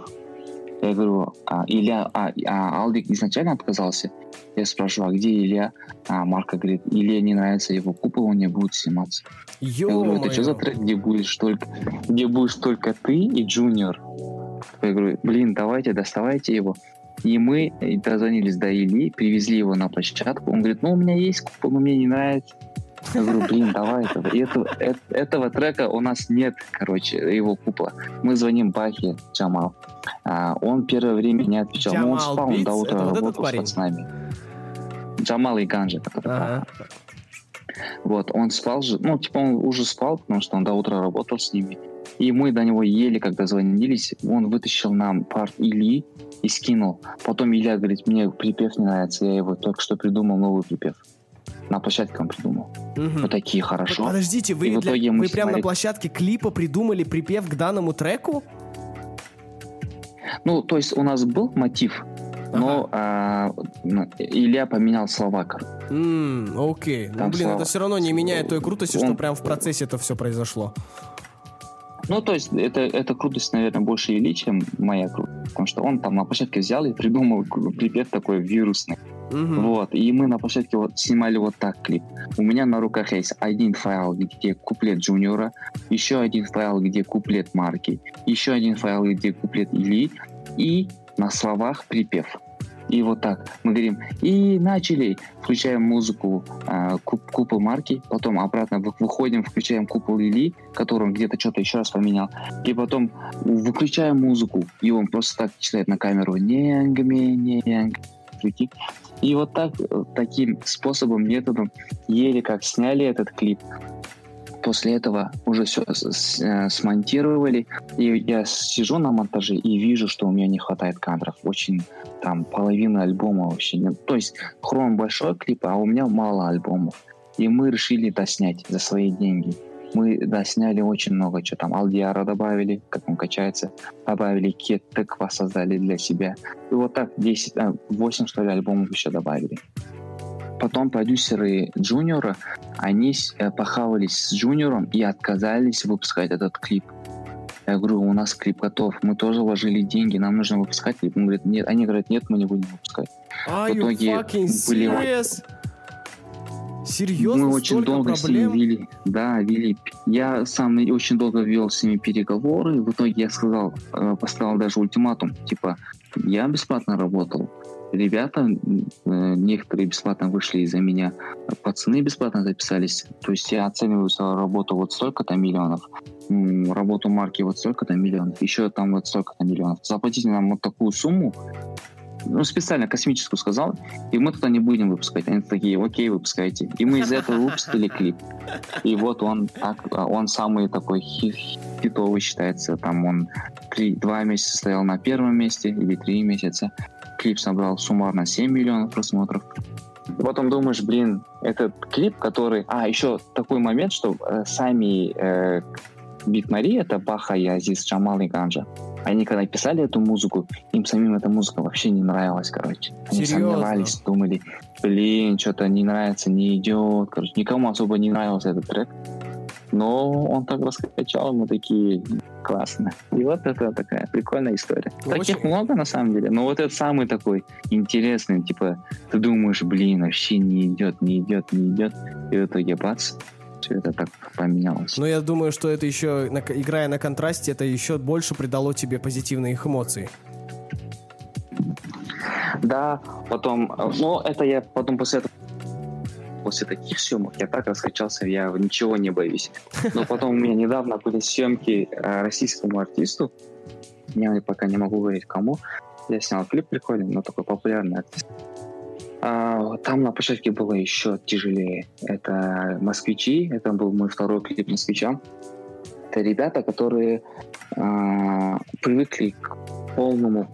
Я говорю, а, Илья, а, а Алдик изначально отказался. Я спрашиваю, а где Илья? А Марка говорит, Илье не нравится его купол, он не будет сниматься. Я говорю, это что за трек, где будешь только, где будешь только ты и Джуниор? Я говорю, блин, давайте, доставайте его. И мы дозвонились до Ильи, привезли его на площадку. Он говорит, ну, у меня есть купол, но мне не нравится. Я говорю, блин, давай этого. И этого, э- этого трека у нас нет, короче, его купола. Мы звоним Бахе Джамал. А, он первое время не отвечал. ну, он
Джамал
спал, он до утра
Это вот
работал с
парень?
пацанами. Джамал и Ганжа,
Ага.
вот, он спал же, ну, типа он уже спал, потому что он до утра работал с ними. И мы до него еле, когда звонились, он вытащил нам парт Ильи и скинул. Потом Илья говорит, мне припев не нравится, я его только что придумал, новый припев. На площадке он придумал.
Мгм.
Вот такие хорошо.
Подождите, вы,
И в
для-
итоге мы
вы прямо на
снимали-
площадке клипа придумали припев к данному треку?
Ну, то есть у нас был мотив, но а, Илья поменял слова. кор-
М, окей. Ну, блин,
слава-
это все равно не меняет той крутости, что
Он-
прям в процессе это все произошло.
Ну, то есть это, это крутость, наверное, больше Ильи, чем моя крутость. Потому что он там на площадке взял и придумал припев такой вирусный.
Мгм.
Вот, и мы на площадке вот снимали вот так клип. У меня на руках есть один файл, где куплет Джуниора, еще один файл, где куплет Марки, еще один файл, где куплет Ильи, и на словах припев. И вот так мы говорим, и начали, включаем музыку куп- купол Марки, потом обратно вы- выходим, включаем купол Ильи, который он где-то что-то еще раз поменял, и потом выключаем музыку, и он просто так читает на камеру, ненгме, ненг, прикинь. И вот так, э, таким способом, методом, еле как сняли этот клип. После этого уже все смонтировали. И я сижу на монтаже и вижу, что у меня не хватает кадров. Очень там половина альбома вообще. То есть хром большой клип, а у меня мало альбомов. И мы решили доснять за свои деньги. Мы досняли очень много чего там. Алдиара добавили, как он качается. Добавили Кет Теква создали для себя. И вот так 10, а, 8, что ли, альбомов еще добавили. Потом продюсеры Джуниора, они с- э, похавались с Джуниором и отказались выпускать этот клип. Я говорю, у нас клип готов, мы тоже вложили деньги, нам нужно выпускать клип. Он говорит, нет, они говорят, нет, мы не будем выпускать.
Are
в итоге были-
serious? Серьезно?
мы очень долго с
проблем?
ними вели. Да, вели. Я сам очень долго вел с ними переговоры. В итоге я сказал, э, поставил даже ультиматум. Типа, я бесплатно работал. Ребята, э, некоторые бесплатно вышли из-за меня. Пацаны бесплатно записались. То есть я оцениваю свою работу вот столько-то миллионов. Работу марки вот столько-то миллионов. Еще там вот столько-то миллионов. Заплатите нам вот такую сумму. Ну, специально космическую сказал, и мы туда не будем выпускать. Они такие, окей, выпускайте. И мы из этого выпустили клип. И вот он а, он самый такой хи- хитовый считается. Там он три, два месяца стоял на первом месте или три месяца. Клип собрал суммарно 7 миллионов просмотров. Потом думаешь, блин, этот клип, который... А, еще такой момент, что э, сами э, Бит Мари, это Баха и Азиз Джамал и Ганжа. Они когда писали эту музыку, им самим эта музыка вообще не нравилась, короче. Они
Серьезно?
сомневались, думали, блин, что-то не нравится, не идет. Короче, никому особо не нравился этот трек. Но он так раскачал, мы такие классно. И вот это такая прикольная история.
Ну,
Таких
очень-
много на самом деле. Но вот это самый такой интересный, типа, ты думаешь, блин, вообще не идет, не идет, не идет. И в итоге бац, все это так поменялось.
Но я думаю, что это еще, играя на контрасте, это еще больше придало тебе позитивных эмоций.
Да, потом, э, ну, это я потом после этого после таких съемок я так раскачался, я ничего не боюсь. Но потом у меня недавно были съемки э, российскому артисту, я пока не могу говорить кому, я снял клип прикольный, но такой популярный артист. А, там на площадке было еще тяжелее. Это «Москвичи», это был мой второй клип «Москвичам». Это ребята, которые а, привыкли к полному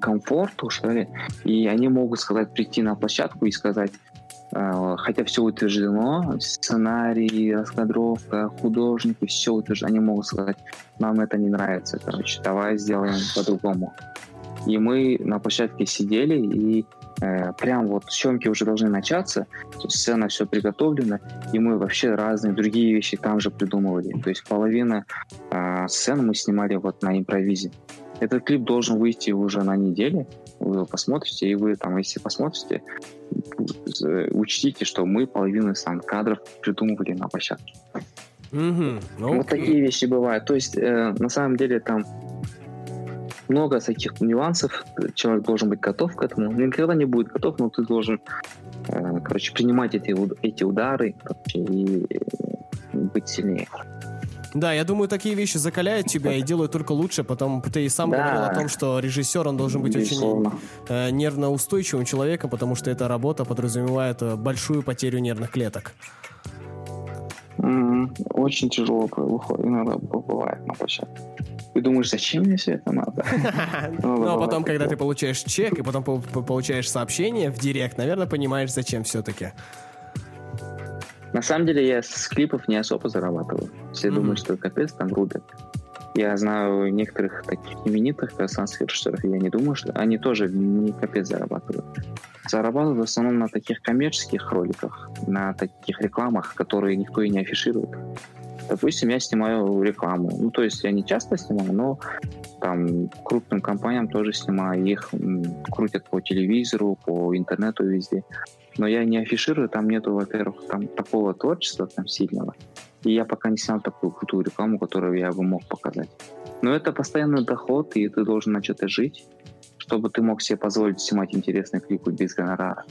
комфорту, что ли, и они могут сказать, прийти на площадку и сказать, э, хотя все утверждено, сценарий, раскадровка, художники, все утверждено, они могут сказать, нам это не нравится, короче, давай сделаем по-другому. И мы на площадке сидели, и э, прям вот съемки уже должны начаться, сцена все приготовлена, и мы вообще разные другие вещи там же придумывали. То есть половина э, сцен мы снимали вот на импровизе. Этот клип должен выйти уже на неделе. Вы его посмотрите, и вы там, если посмотрите, э, учтите, что мы половину сам кадров придумывали на площадке.
Мгм. Ну,
Вот такие вещи бывают. То есть, э, на самом деле, там много таких нюансов. Человек должен быть готов к этому. Никогда не будет готов, но ты должен, э, короче, принимать эти, эти удары короче, и э, быть сильнее.
Да, я думаю, такие вещи закаляют тебя и делают только лучше. Потом ты и сам
Да.
говорил о том, что режиссер, он должен быть очень
Безусловно.
э, нервно устойчивым человеком, потому что эта работа подразумевает э, большую потерю нервных клеток.
Очень тяжело иногда бывает на площадке. Ты думаешь, зачем мне все это надо? (laughs)
Ну, а
бывает
потом, когда ты получаешь чек, и потом по- по- получаешь сообщение в директ, наверное, понимаешь, зачем все-таки.
На самом деле я с клипов не особо зарабатываю. Все думают, что капец там рубят. Я знаю некоторых таких именитых казахстанских режиссеров, и я не думаю, что они тоже не капец зарабатывают. Зарабатывают в основном на таких коммерческих роликах, на таких рекламах, которые никто и не афиширует. Допустим, я снимаю рекламу. Ну, то есть я не часто снимаю, но там крупным компаниям тоже снимаю. Их крутят по телевизору, по интернету везде. Но я не афиширую, там нету, во-первых, там такого творчества там сильного. И я пока не снял такую крутую рекламу, которую я бы мог показать. Но это постоянный доход, и ты должен на что-то жить, чтобы ты мог себе позволить снимать интересные клипы без гонорара.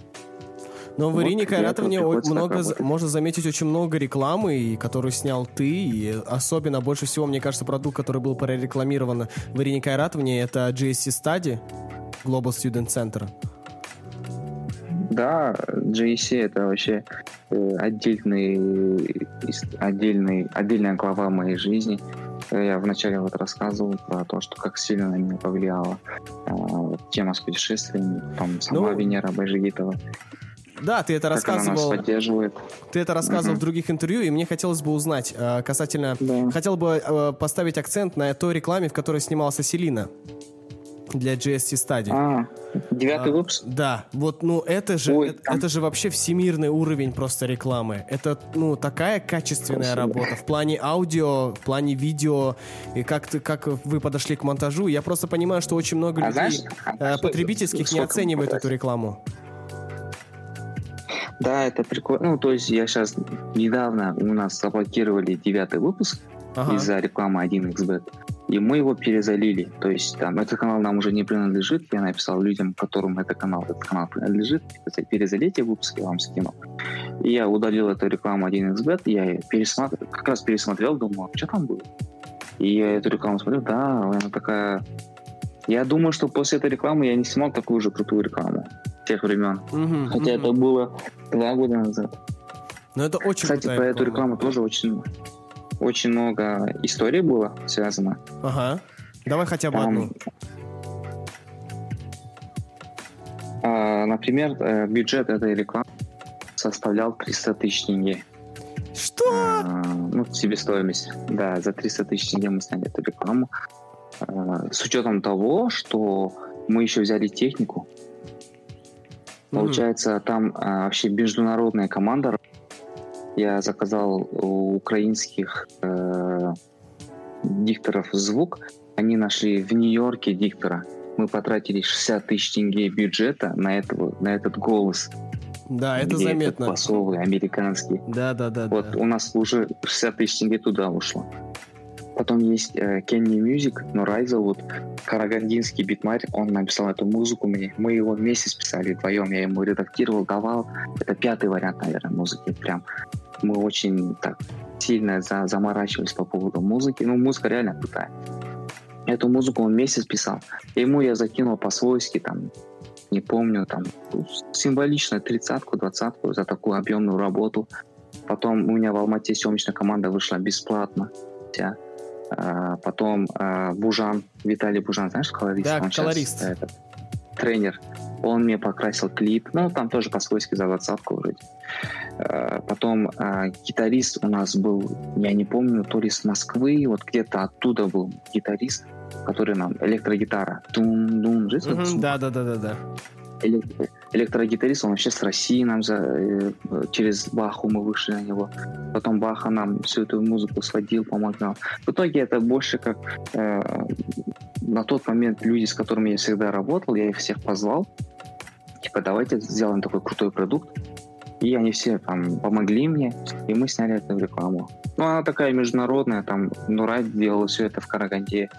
Но в
Вот
Ирине Кайратовне много, можно заметить очень много рекламы, которую снял ты, и особенно больше всего, мне кажется, продукт, который был прорекламирован в Ирине Кайратовне, это GSC Study, Global Student Center.
Да, GEC это вообще э, отдельный, отдельный, отдельная глава моей жизни. Я вначале вот рассказывал про то, что как сильно на меня повлияла э, тема с путешествиями, там сама
Ну,
Венера Байжигитова,
Да, ты это
как она нас
рассказывал,
поддерживает.
ты это рассказывал
Мгм.
в других интервью, и мне хотелось бы узнать э, касательно...
Да.
Хотел бы э, поставить акцент на той рекламе, в которой снимался Селина для GSC Study.
А, девятый
А,
выпуск?
Да, вот, ну это же,
Ой,
это,
там-
это же вообще всемирный уровень просто рекламы. Это, ну, такая качественная
Спасибо.
работа в плане аудио, в плане видео, и как ты, как вы подошли к монтажу. Я просто понимаю, что очень много
А
людей
знаешь,
э, потребительских не оценивают эту рекламу.
Да, это прикольно. Ну, то есть я сейчас недавно у нас заблокировали девятый выпуск
Ага.
из-за рекламы 1xbet. И мы его перезалили. То есть там этот канал нам уже не принадлежит. Я написал людям, которым этот канал, этот канал принадлежит, перезалейте выпуск, я вам скинул. И я удалил эту рекламу 1xbet, я её пересматривал, как раз пересмотрел, думал, что там было? И я эту рекламу смотрел, да, она такая... Я думаю, что после этой рекламы я не снимал такую же крутую рекламу тех времен.
Мгм,
Хотя
мгм.
это было два года назад.
Но это очень
Кстати, про эту рекламу тоже очень, очень много историй было связано.
Ага. Давай хотя бы
Там,
одну.
а, например, э, бюджет этой рекламы составлял 300 тысяч тенге.
Что?
А, ну, себестоимость. Да, за 300 тысяч тенге мы сняли эту рекламу. э, с учетом того, что мы еще взяли технику, mm-hmm. получается, там э, вообще международная команда. Я заказал у украинских э, дикторов звук. Они нашли в Нью-Йорке диктора. Мы потратили 60 тысяч тенге бюджета на, этого, на этот голос.
Да, это заметно.
Басовый, американский.
Да, да, да.
Вот
да.
у нас уже 60 тысяч тенге туда ушло. Потом есть э, Kenny Music, но Райза, вот карагандинский битмарь, он написал эту музыку мне. Мы его вместе списали вдвоем, я ему редактировал, давал. Это пятый вариант, наверное, музыки. Прям мы очень так сильно за, заморачивались по поводу музыки. Ну, музыка реально крутая. Эту музыку он месяц писал. Ему я закинул по-свойски, там, не помню, там, символично тридцатку, двадцатку за такую объемную работу. Потом у меня в Алмате съемочная команда вышла бесплатно. Вся. А, потом а, Бужан, Виталий Бужан, знаешь, колорист?
Да,
он
колорист.
Сейчас, этот, тренер. Он мне покрасил клип. Ну, там тоже по-свойски за двадцатку вроде. А, потом а, гитарист у нас был, я не помню, то ли с Москвы, вот где-то оттуда был гитарист, который нам электрогитара. Тун-дун,
да, да, да, да, да.
Электрогитарист, он вообще с России нам за, э, через Баху мы вышли на него. Потом Баха нам всю эту музыку сводил, помогал. В итоге это больше как э, на тот момент люди, с которыми я всегда работал, я их всех позвал. Типа, давайте сделаем такой крутой продукт. И они все там помогли мне, и мы сняли эту рекламу. Ну, она такая международная, там Нурай делал все это в Караганде.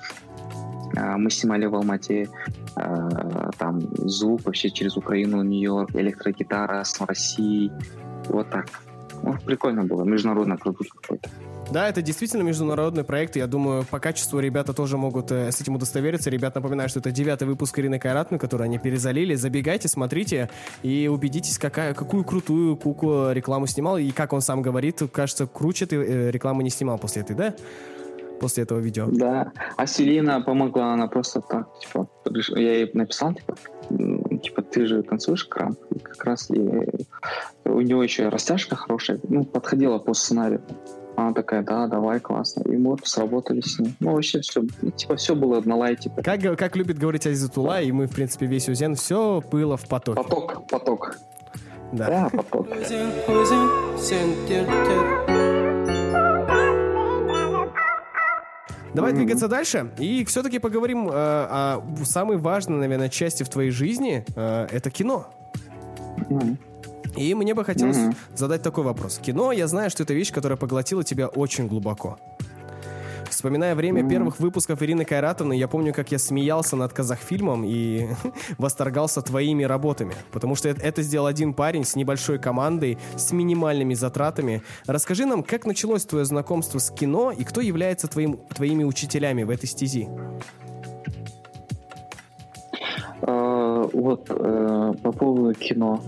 А, мы снимали в Алмате а, там звук вообще через Украину, Нью-Йорк, электрогитара с Россией. Вот так. Ну, прикольно было, международный продукт какой-то.
Да, это действительно международный проект. Я думаю, по качеству ребята тоже могут э, с этим удостовериться. Ребят, напоминаю, что это девятый выпуск Ирины Кайратны, который они перезалили. Забегайте, смотрите и убедитесь, какая, какую крутую куку рекламу снимал. И как он сам говорит, кажется, круче ты э, рекламу не снимал после этой, да? После этого видео.
Да, а Селина помогла, она просто так, типа, я ей написал, типа, типа, ты же танцуешь крам, и как раз и у него еще растяжка хорошая, ну, подходила по сценарию. Она такая, да, давай, классно. И мы вот сработали с ним. Ну, вообще все, типа, все было на лайте.
Как, как любит говорить Азизатула, и мы, в принципе, весь Узен, все было в потоке.
Поток, поток.
Да.
Да, поток.
Давай mm-hmm. двигаться дальше. И все-таки поговорим э, о самой важной, наверное, части в твоей жизни. Э, это кино.
Mm-hmm.
И мне бы хотелось mm-hmm. задать такой вопрос. Кино, я знаю, что это вещь, которая поглотила тебя очень глубоко. Вспоминая время первых выпусков Ирины Кайратовны, я помню, как я смеялся над казахфильмом и (laughs) восторгался твоими работами. Потому что это, это сделал один парень с небольшой командой, с минимальными затратами. Расскажи нам, как началось твое знакомство с кино и кто является твоим, твоими учителями в этой стези?
Uh, вот uh, по поводу кино.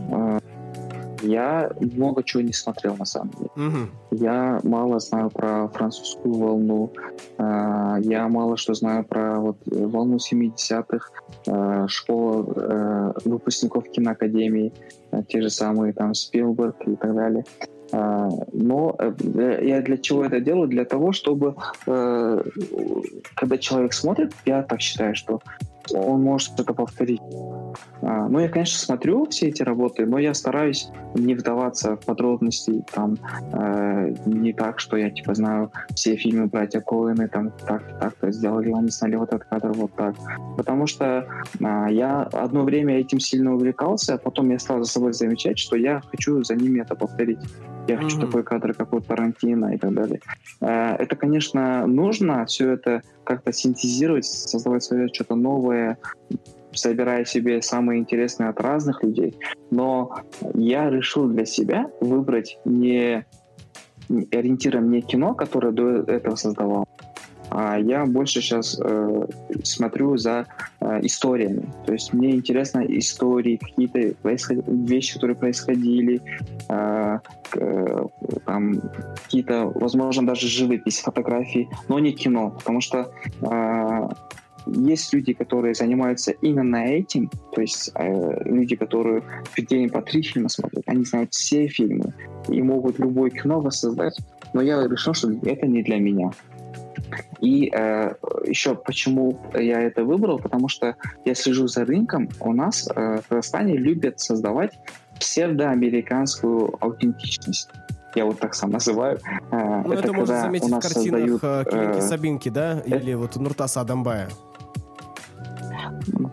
Я много чего не смотрел, на самом деле.
Угу.
Я мало знаю про французскую волну. Э, я мало что знаю про вот волну 70-х, э, школа э, выпускников киноакадемии, э, те же самые там Спилберг и так далее. Uh, но uh, я для чего это делаю? Для того, чтобы uh, когда человек смотрит, я так считаю, что он может это повторить. А, ну, я, конечно, смотрю все эти работы, но я стараюсь не вдаваться в подробности, там, э, не так, что я, типа, знаю все фильмы братья Коэны, там, так, так-то сделали, они сняли вот этот кадр вот так. Потому что э, я одно время этим сильно увлекался, а потом я стал за собой замечать, что я хочу за ними это повторить. Я хочу mm-hmm. такой кадр, как у Тарантино и так далее. Э, это, конечно, нужно все это как-то синтезировать, создавать свое что-то новое, собирая себе самые интересные от разных людей. Но я решил для себя выбрать не ориентиром не кино, которое до этого создавал, я больше сейчас э, смотрю за э, историями. То есть мне интересно истории, какие-то происход... вещи, которые происходили, э, э, там какие-то, возможно, даже живопись, фотографии, но не кино, потому что э, есть люди, которые занимаются именно этим, то есть э, люди, которые в день по три фильма смотрят, они знают все фильмы и могут любое кино воссоздать, но я решил, что это не для меня. И э, еще почему я это выбрал, потому что я слежу за рынком. У нас э, в Казахстане любят создавать псевдоамериканскую аутентичность. Я вот так сам называю.
Э, ну, это, это можно заметить в картинах создают, э, Клиники Сабинки, да? Это... Или вот Нуртаса Адамбая.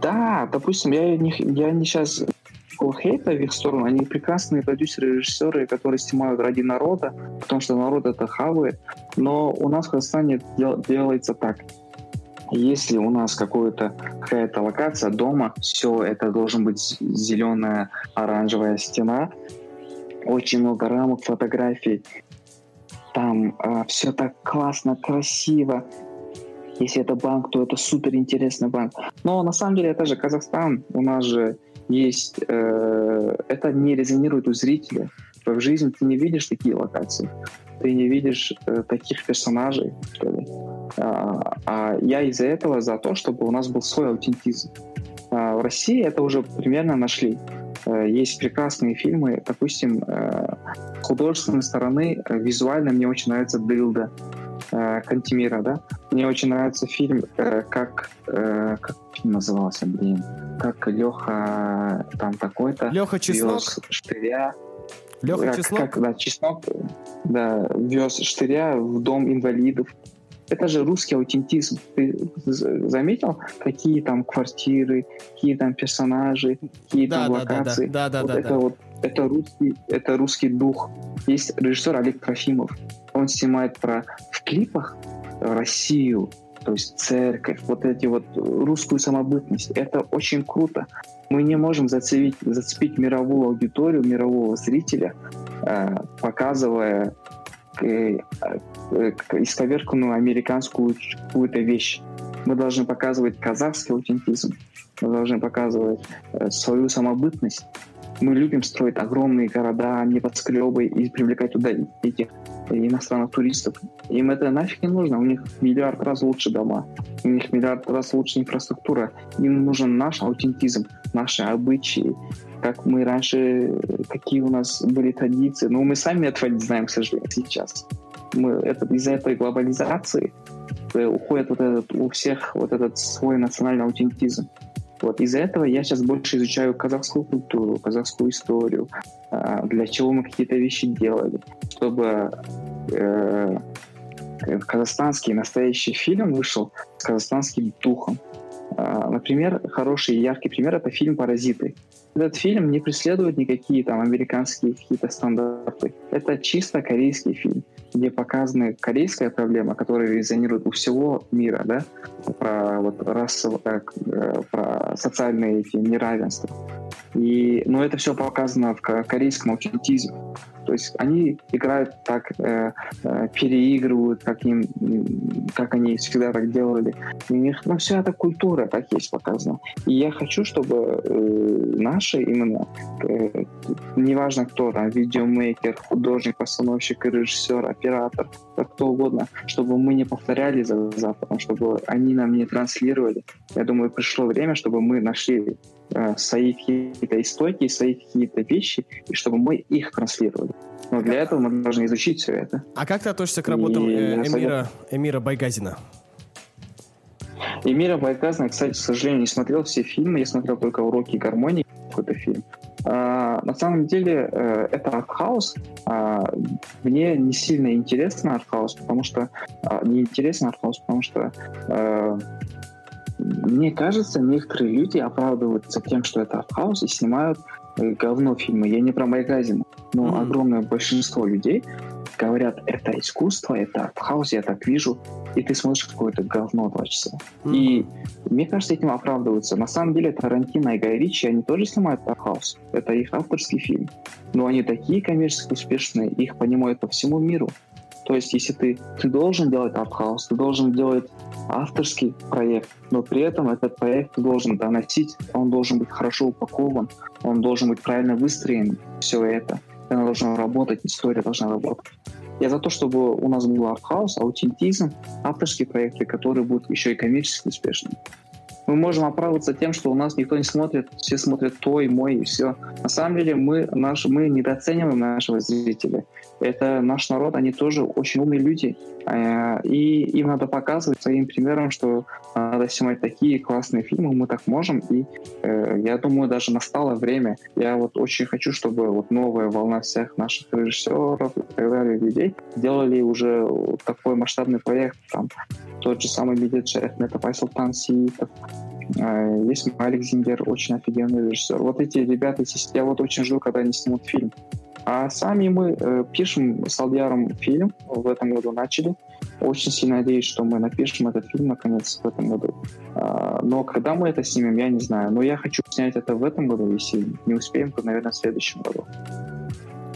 Да, допустим, я не, я не сейчас никакого хейта в их сторону. Они прекрасные продюсеры, режиссеры, которые снимают ради народа, потому что народ это хавает. Но у нас в Казахстане дел, делается так. Если у нас какая-то какая-то локация дома, все, это должен быть зеленая, оранжевая стена, очень много рамок, фотографий. Там э, все так классно, красиво. Если это банк, то это супер интересный банк. Но на самом деле это же Казахстан. У нас же есть... Э, это не резонирует у зрителя. В жизни ты не видишь такие локации. Ты не видишь э, таких персонажей, что ли. А, а я из-за этого за то, чтобы у нас был свой аутентизм. А в России это уже примерно нашли. Э, есть прекрасные фильмы, допустим, художественной стороны визуально мне очень нравится «Дылда», Кантимира, да. Мне очень нравится фильм, как, как фильм назывался, блин, как Леха там такой-то.
Леха Чеснок?
Штыря.
Леха как, Чеснок?
Как, да, Чеснок, да, вез Штыря в дом инвалидов. Это же русский аутентизм. Ты заметил, какие там квартиры, какие там персонажи, какие да, там да, локации?
Да, да, да.
Вот
да,
это
да.
вот это русский, это русский дух. Есть режиссер Олег Трофимов. Он снимает про в клипах Россию, то есть церковь, вот эти вот русскую самобытность. Это очень круто. Мы не можем зацепить, зацепить мировую аудиторию, мирового зрителя, э, показывая э, э, исковерканную американскую какую-то вещь. Мы должны показывать казахский аутентизм, мы должны показывать свою самобытность. Мы любим строить огромные города, небоскребы и привлекать туда этих иностранных туристов. Им это нафиг не нужно. У них миллиард раз лучше дома, у них миллиард раз лучше инфраструктура. Им нужен наш аутентизм, наши обычаи, как мы раньше, какие у нас были традиции. Но мы сами этого не знаем, к сожалению, сейчас. Мы, это, из-за этой глобализации э, уходит вот этот, у всех вот этот свой национальный аутентизм. Вот из-за этого я сейчас больше изучаю казахскую культуру, казахскую историю, а, для чего мы какие-то вещи делали, чтобы э, казахстанский настоящий фильм вышел с казахстанским духом. А, например, хороший и яркий пример — это фильм «Паразиты». Этот фильм не преследует никакие там американские какие-то стандарты. Это чисто корейский фильм где показана корейская проблема, которая резонирует у всего мира, да, про вот расовое, э, про социальные эти неравенства. И, но это все показано в корейском аутентизме. То есть они играют так, э, э, переигрывают, как, им, как они всегда так делали. у них, ну, вся эта культура так есть показана. И я хочу, чтобы э, наши именно, э, неважно кто там, видеомейкер, художник, постановщик, режиссер, оператор, кто угодно, чтобы мы не повторяли за Западом, чтобы они нам не транслировали. Я думаю, пришло время, чтобы мы нашли э, свои какие-то истоки, свои какие-то вещи, и чтобы мы их транслировали. Но для этого мы должны изучить все это.
А как ты относишься к работам э, Эмира, Эмира Байгазина?
Эмира Байгазина, кстати, к сожалению, не смотрел все фильмы, я смотрел только «Уроки гармонии», какой-то фильм. А, на самом деле э, это артхаус. А, мне не сильно интересно артхаус, потому что а, не интересно артхаус, потому что а, мне кажется, некоторые люди оправдываются тем, что это артхаус, и снимают э, говно фильмы. Я не про Майгазина, но mm-hmm. огромное большинство людей говорят, это искусство, это артхаус, я так вижу, и ты смотришь какое-то говно два часа. Mm-hmm. И мне кажется, этим оправдываются. На самом деле Тарантино и Гай Ричи, они тоже снимают артхаус. Это их авторский фильм. Но они такие коммерчески успешные, их понимают по всему миру. То есть, если ты, ты должен делать артхаус, ты должен делать авторский проект, но при этом этот проект ты должен доносить, он должен быть хорошо упакован, он должен быть правильно выстроен, все это. Она должна работать, история должна работать. Я за то, чтобы у нас был артхаус, аутентизм, авторские проекты, которые будут еще и коммерчески успешными. Мы можем оправдываться тем, что у нас никто не смотрит, все смотрят твой, мой и все. На самом деле мы, наш, мы недооцениваем нашего зрителя. Это наш народ, они тоже очень умные люди. Э, и им надо показывать своим примером, что надо снимать такие классные фильмы, мы так можем. И э, я думаю, даже настало время. Я вот очень хочу, чтобы вот новая волна всех наших режиссеров и так далее людей делали уже такой масштабный проект. Там тот же самый Медет Шаяхметов, Айсултан Сеитов, э, есть Малик Зингер, очень офигенный режиссер. Вот эти ребята, я вот очень жду, когда они снимут фильм. А сами мы э, пишем с Алдияром фильм, в этом году начали. Очень сильно надеюсь, что мы напишем этот фильм наконец в этом году. А, но когда мы это снимем, я не знаю. Но я хочу снять это в этом году, если не успеем, то, наверное, в следующем году.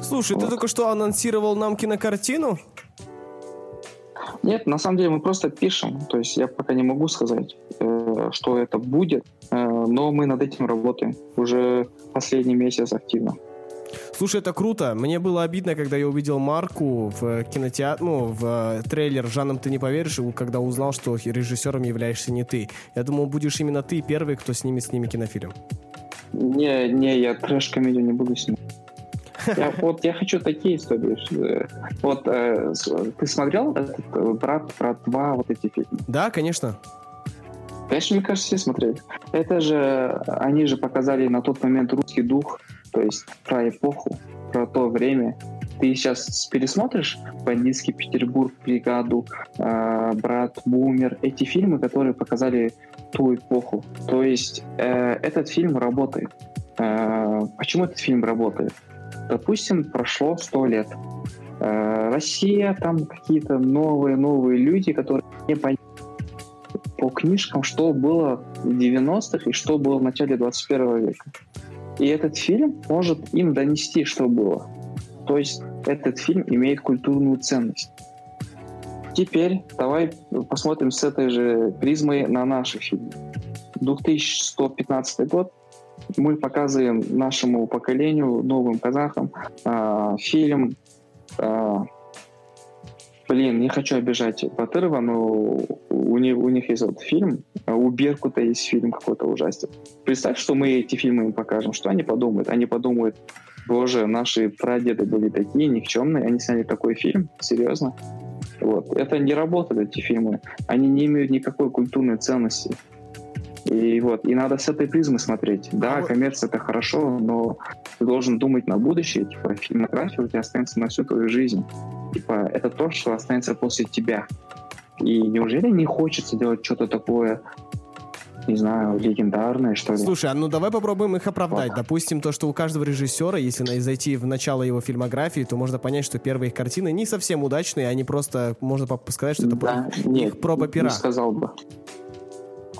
Слушай, вот. ты только что анонсировал нам кинокартину?
Нет, на самом деле мы просто пишем. То есть я пока не могу сказать, э, что это будет, э, но мы над этим работаем уже последний месяц активно.
Слушай, это круто. Мне было обидно, когда я увидел Марку в кинотеатре, ну, в э, трейлер «Жаном ты не поверишь», когда узнал, что режиссером являешься не ты. Я думал, будешь именно ты первый, кто снимет с ними кинофильм.
Не, не, я трэш-комедию не буду снимать. Я, вот я хочу такие истории. Вот э, ты смотрел этот э, брат, брат 2, вот эти фильмы?
Да, конечно.
Конечно, мне кажется, все смотрели. Это же, они же показали на тот момент русский дух, то есть про эпоху, про то время. Ты сейчас пересмотришь «Бандитский Петербург», «Бригаду», э, «Брат», «Бумер», эти фильмы, которые показали ту эпоху. То есть э, этот фильм работает. Э, почему этот фильм работает? Допустим, прошло сто лет. Э, Россия, там какие-то новые-новые люди, которые не по книжкам, что было в 90-х и что было в начале 21 века. И этот фильм может им донести, что было. То есть этот фильм имеет культурную ценность. Теперь давай посмотрим с этой же призмой на наши фильмы. 2115 год. Мы показываем нашему поколению, новым казахам, э, фильм э, Блин, не хочу обижать Батырова, но у них, у них есть вот фильм, у Беркута есть фильм какой-то ужастик. Представь, что мы эти фильмы им покажем, что они подумают? Они подумают, боже, наши прадеды были такие никчемные, они сняли такой фильм, серьезно? Вот. Это не работают, эти фильмы. Они не имеют никакой культурной ценности. И вот, и надо с этой призмы смотреть. Да, а коммерция это хорошо, но ты должен думать на будущее, типа, фильмография у тебя останется на всю твою жизнь. Типа, это то, что останется после тебя. И неужели не хочется делать что-то такое, не знаю, легендарное, что ли.
Слушай, а ну давай попробуем их оправдать. Вот. Допустим, то, что у каждого режиссера, если зайти в начало его фильмографии, то можно понять, что первые их картины не совсем удачные, они просто, можно сказать, что это да,
их, нет, проба пера. Не сказал бы.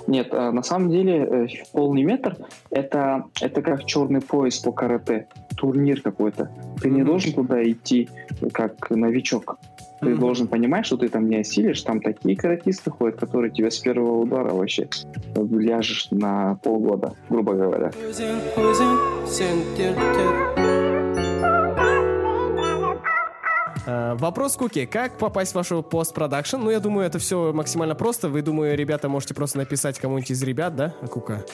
Нет, а на самом деле э, полный метр это, это как черный пояс по карате, турнир какой-то. Ты mm-hmm. не должен туда идти как новичок. Ты mm-hmm. должен понимать, что ты там не осилишь. Там такие каратисты ходят, которые тебя с первого удара вообще ляжешь на полгода, грубо говоря.
Вопрос Куки. Как попасть в вашу постпродакшн? Ну, я думаю, это все максимально просто. Вы, думаю, ребята, можете просто написать кому-нибудь из ребят, да, Кука?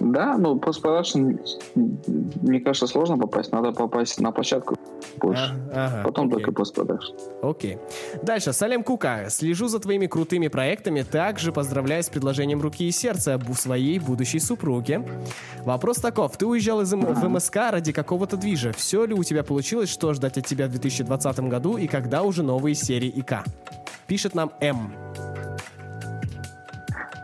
Да, ну, постпродакшн, мне кажется, сложно попасть. Надо попасть на площадку больше. А, ага, Потом окей. только постпродакшн.
Окей. Дальше. Салем Кука. Слежу за твоими крутыми проектами. Также поздравляю с предложением руки и сердца в своей будущей супруге. Вопрос таков. Ты уезжал из ага. в МСК ради какого-то движа. Все ли у тебя получилось? Что ждать от тебя в 2020 году? И когда уже новые серии ИК? Пишет нам М.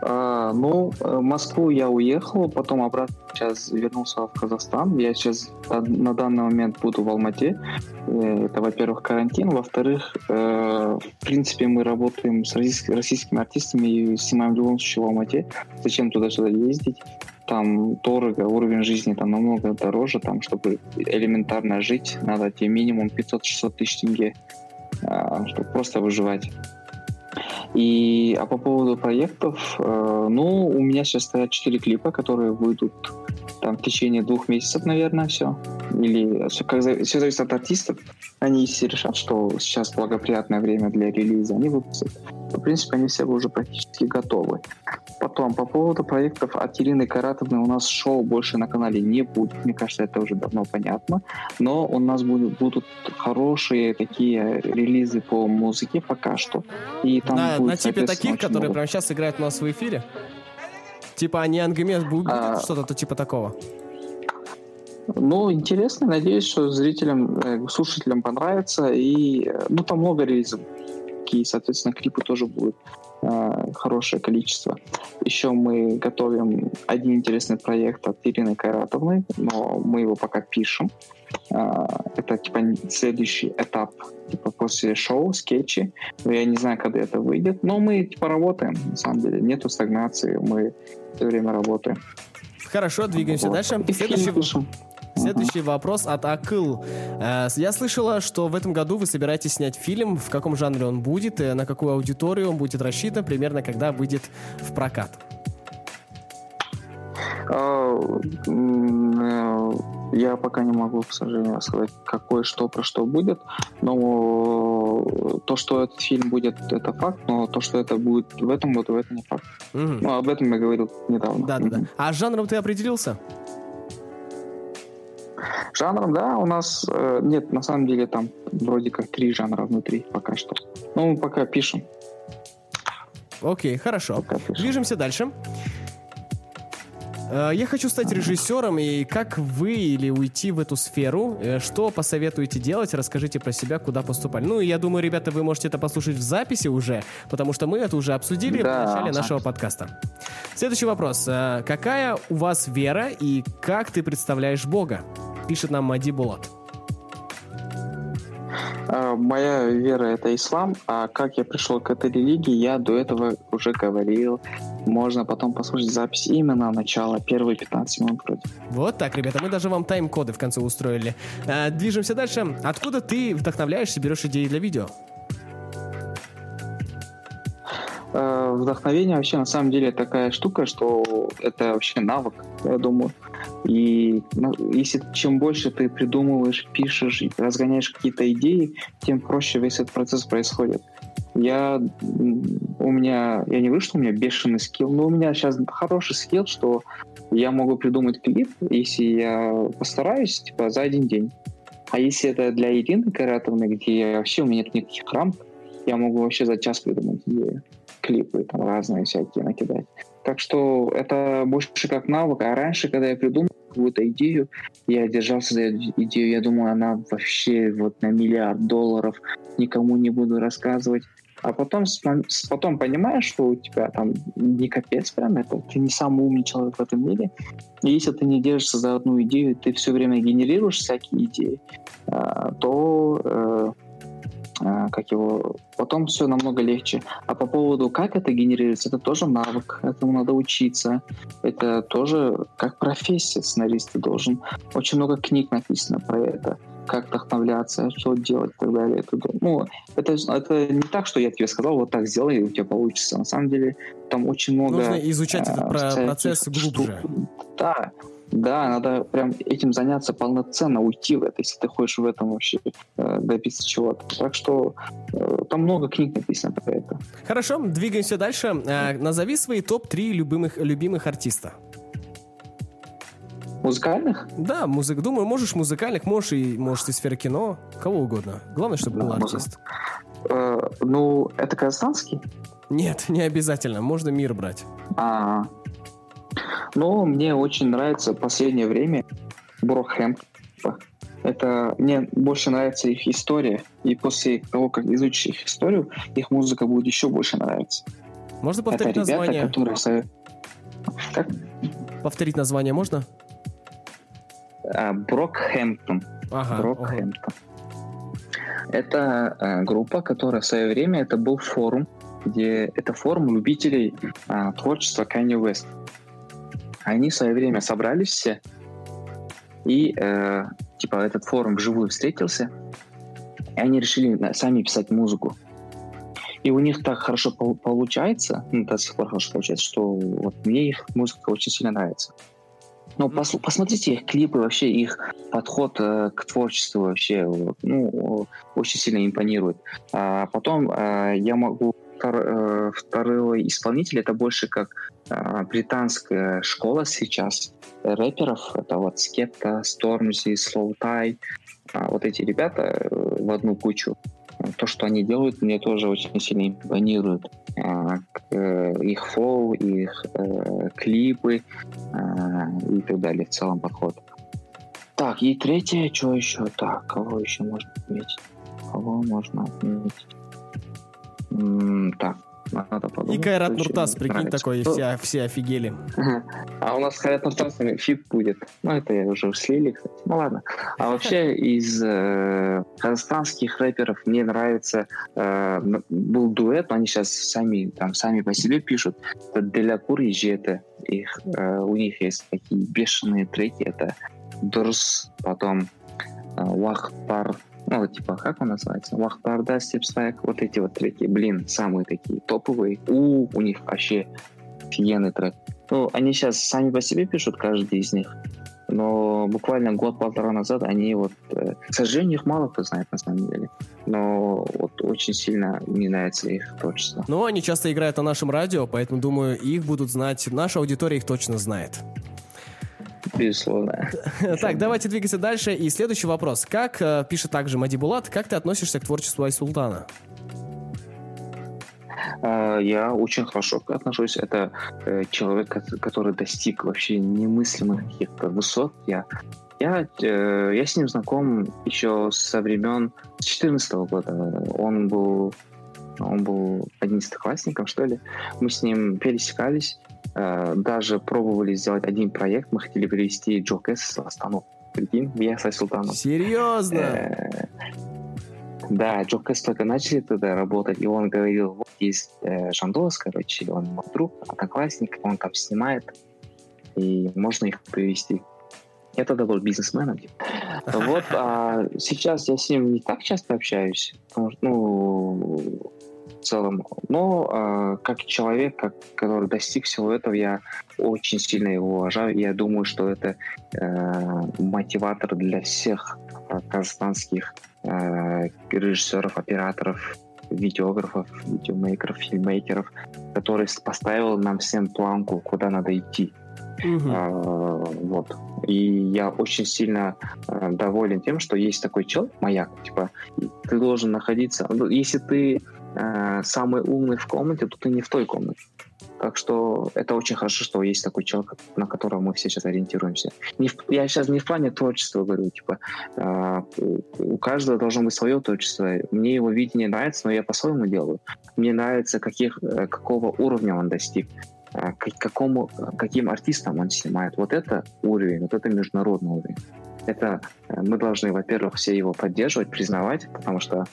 А, ну, в Москву я уехал, потом обратно сейчас вернулся в Казахстан. Я сейчас на данный момент буду в Алмате. Э, это, во-первых, карантин. Во-вторых, э, в принципе, мы работаем с российскими артистами и снимаем в любом случае в Алмате. Зачем туда-сюда ездить? Там дорого, уровень жизни там намного дороже. Там, чтобы элементарно жить, надо тебе минимум 500-600 тысяч тенге, а, чтобы просто выживать. И а по поводу проектов, э, ну, у меня сейчас стоят четыре клипа, которые выйдут там в течение двух месяцев, наверное, все. Или все, все зависит от артистов. Они если решат, что сейчас благоприятное время для релиза, они выпустят. В принципе, они все уже практически готовы. Потом, по поводу проектов от Ирины Каратовны, у нас шоу больше на канале не будет. Мне кажется, это уже давно понятно. Но у нас будут, будут хорошие такие релизы по музыке пока что.
И там на, будет, на типе таких, которые много. прямо сейчас играют у нас в эфире? Типа они ангамес будет а... что-то типа такого?
Ну, интересно, надеюсь, что зрителям, э, слушателям понравится. И, э, ну, там много релизов. И, соответственно, клипы тоже будут э, хорошее количество. Еще мы готовим один интересный проект от Ирины Кайратовны, но мы его пока пишем. Э, это, типа, следующий этап типа, после шоу, скетчи. Я не знаю, когда это выйдет, но мы, типа, работаем, на самом деле. Нету стагнации, мы все время работаем.
Хорошо, двигаемся вот. дальше. Следующий, Следующий вопрос от Акыл. Э, я слышала, что в этом году вы собираетесь снять фильм. В каком жанре он будет, на какую аудиторию он будет рассчитан, примерно когда выйдет в прокат?
А, э, я пока не могу, к сожалению, сказать, какой что про что будет. Но то, что этот фильм будет, это факт. Но то, что это будет в этом году, это не факт. Угу. Ну, об этом я говорил недавно.
Да, да, да. А жанром ты определился?
Жанром, да, у нас э, нет, на самом деле там вроде как три жанра внутри пока что. Ну, мы пока пишем.
Окей, хорошо. Движемся дальше. Э, я хочу стать режиссером, и как вы или уйти в эту сферу? Э, что посоветуете делать? Расскажите про себя, куда поступали. Ну, я думаю, ребята, вы можете это послушать в записи уже, потому что мы это уже обсудили да. в начале нашего подкаста. Следующий вопрос. Э, какая у вас вера и как ты представляешь Бога? Пишет нам Мади Булат.
Моя вера это ислам, а как я пришел к этой религии, я до этого уже говорил. Можно потом послушать запись именно начала, первые 15 минут вроде.
Вот так, ребята, мы даже вам тайм-коды в конце устроили. А, движемся дальше. Откуда ты вдохновляешься, берешь идеи для видео?
Э, вдохновение вообще на самом деле такая штука, что это вообще навык, я думаю. И ну, если чем больше ты придумываешь, пишешь, разгоняешь какие-то идеи, тем проще весь этот процесс происходит. Я у меня я не вышел, у меня бешеный скилл, но у меня сейчас хороший скилл, что я могу придумать клип, если я постараюсь, типа за один день. А если это для Ирины Каратовны, где вообще у меня нет никаких рамок, я могу вообще за час придумать идею клипы там разные всякие накидать. Так что это больше как навык. А раньше, когда я придумал какую-то идею, я держался за эту идею, я думаю, она вообще вот на миллиард долларов, никому не буду рассказывать. А потом, потом понимаешь, что у тебя там не капец прям, это ты не самый умный человек в этом мире. И если ты не держишься за одну идею, ты все время генерируешь всякие идеи, а, то э, как его, потом все намного легче. А по поводу, как это генерируется, это тоже навык, этому надо учиться. Это тоже как профессия сценариста должен. Очень много книг написано про это как вдохновляться, что делать и так далее. Это, ну, это, это не так, что я тебе сказал, вот так сделай, и у тебя получится. На самом деле там очень много...
Нужно изучать э, этот процесс глубже. Штук.
Да, да, надо прям этим заняться полноценно, уйти в это, если ты хочешь в этом вообще э, добиться чего-то. Так что э, там много книг написано про это.
Хорошо, двигаемся дальше. Э, назови свои топ-3 любимых, любимых артиста.
Музыкальных?
Да, музык. Думаю, можешь музыкальных, можешь и можешь из сферы кино, кого угодно. Главное, чтобы да, был артист.
Э, ну, это казахстанский?
Нет, (laughs) не обязательно. Можно мир брать.
А, но мне очень нравится в последнее время Брокхэм. Это мне больше нравится их история, и после того, как изучишь их историю, их музыка будет еще больше нравиться.
Можно повторить Это ребята, название? Которые... Как? Повторить название можно?
А, Брокхэмптон. Ага, Брокхэмптон. Это а, группа, которая в свое время это был форум, где это форум любителей а, творчества Kanye West они в свое время собрались все, и э, типа этот форум вживую встретился, и они решили сами писать музыку. И у них так хорошо получается, ну, до сих пор хорошо получается, что вот мне их музыка очень сильно нравится. Ну, пос, посмотрите их клипы, вообще их подход э, к творчеству вообще, ну, очень сильно импонирует. А потом э, я могу втор, второй исполнитель это больше как британская школа сейчас рэперов. Это вот Скепта, Стормзи, Слоутай. Вот эти ребята в одну кучу то, что они делают, мне тоже очень сильно импонирует. А, э, их флоу, их э, клипы а, и так далее, в целом подход. Так, и третье, что еще? Так, кого еще можно отметить? Кого можно отметить? Так, надо подумать.
И Кайрат Нуртас, прикинь, такой, все, все офигели.
А у нас Кайрат Нуртас feat будет. Ну, это я уже слили, кстати. Ну, ладно. А вообще (laughs) из э, казахстанских рэперов мне нравится э, был дуэт, они сейчас сами там сами по себе пишут. Это Делякур и Жета. Их, э, у них есть такие бешеные треки. Это Дурс, потом э, Вахтар ну, типа, как он называется? Вахтарда, Степсвайк, вот эти вот треки, блин, самые такие топовые. У, у них вообще офигенный трек. Ну, они сейчас сами по себе пишут, каждый из них. Но буквально год-полтора назад они вот... Э, к сожалению, их мало кто знает на самом деле. Но вот очень сильно мне нравится их творчество.
Ну, они часто играют на нашем радио, поэтому, думаю, их будут знать. Наша аудитория их точно знает
безусловно. (laughs)
Так, давайте двигаться дальше. И следующий вопрос. Как, э, пишет также Мади Булат, как ты относишься к творчеству Айсултана?
А, я очень хорошо отношусь. Это э, человек, который достиг вообще немыслимых каких-то высот. Я, я, э, я с ним знаком еще со времен 2014 года. Он был он был одиннадцатиклассником, что ли. Мы с ним пересекались. Э, даже пробовали сделать один проект. Мы хотели перевести Джо Кэс в Астану. Прикинь, в Ясай Султанов.
Серьезно? Э,
да, Джо Кэс только начали туда работать, и он говорил, вот есть э, Жандос, короче, он мой друг, одноклассник, он там снимает, и можно их привести. Я тогда был бизнесменом. Вот, а сейчас я с ним не так часто общаюсь, потому что, ну, в целом. Но э, как человек, как, который достиг всего этого, я очень сильно его уважаю. Я думаю, что это э, мотиватор для всех э, казахстанских э, режиссеров, операторов, видеографов, видеомейкеров, фильммейкеров, который поставил нам всем планку, куда надо идти. Uh-huh. А, вот. И я очень сильно а, доволен тем, что есть такой человек, маяк, типа, ты должен находиться, ну, если ты э, самый умный в комнате, то ты не в той комнате. Так что это очень хорошо, что есть такой человек, на которого мы все сейчас ориентируемся. Не в, я сейчас не в плане творчества говорю, типа э, у каждого должно быть свое творчество. Мне его видение нравится, но я по-своему делаю. Мне нравится, каких, э, какого уровня он достиг, э, к какому, каким артистам он снимает. Вот это уровень, вот это международный уровень. Это мы должны, во-первых, все его поддерживать, признавать, потому что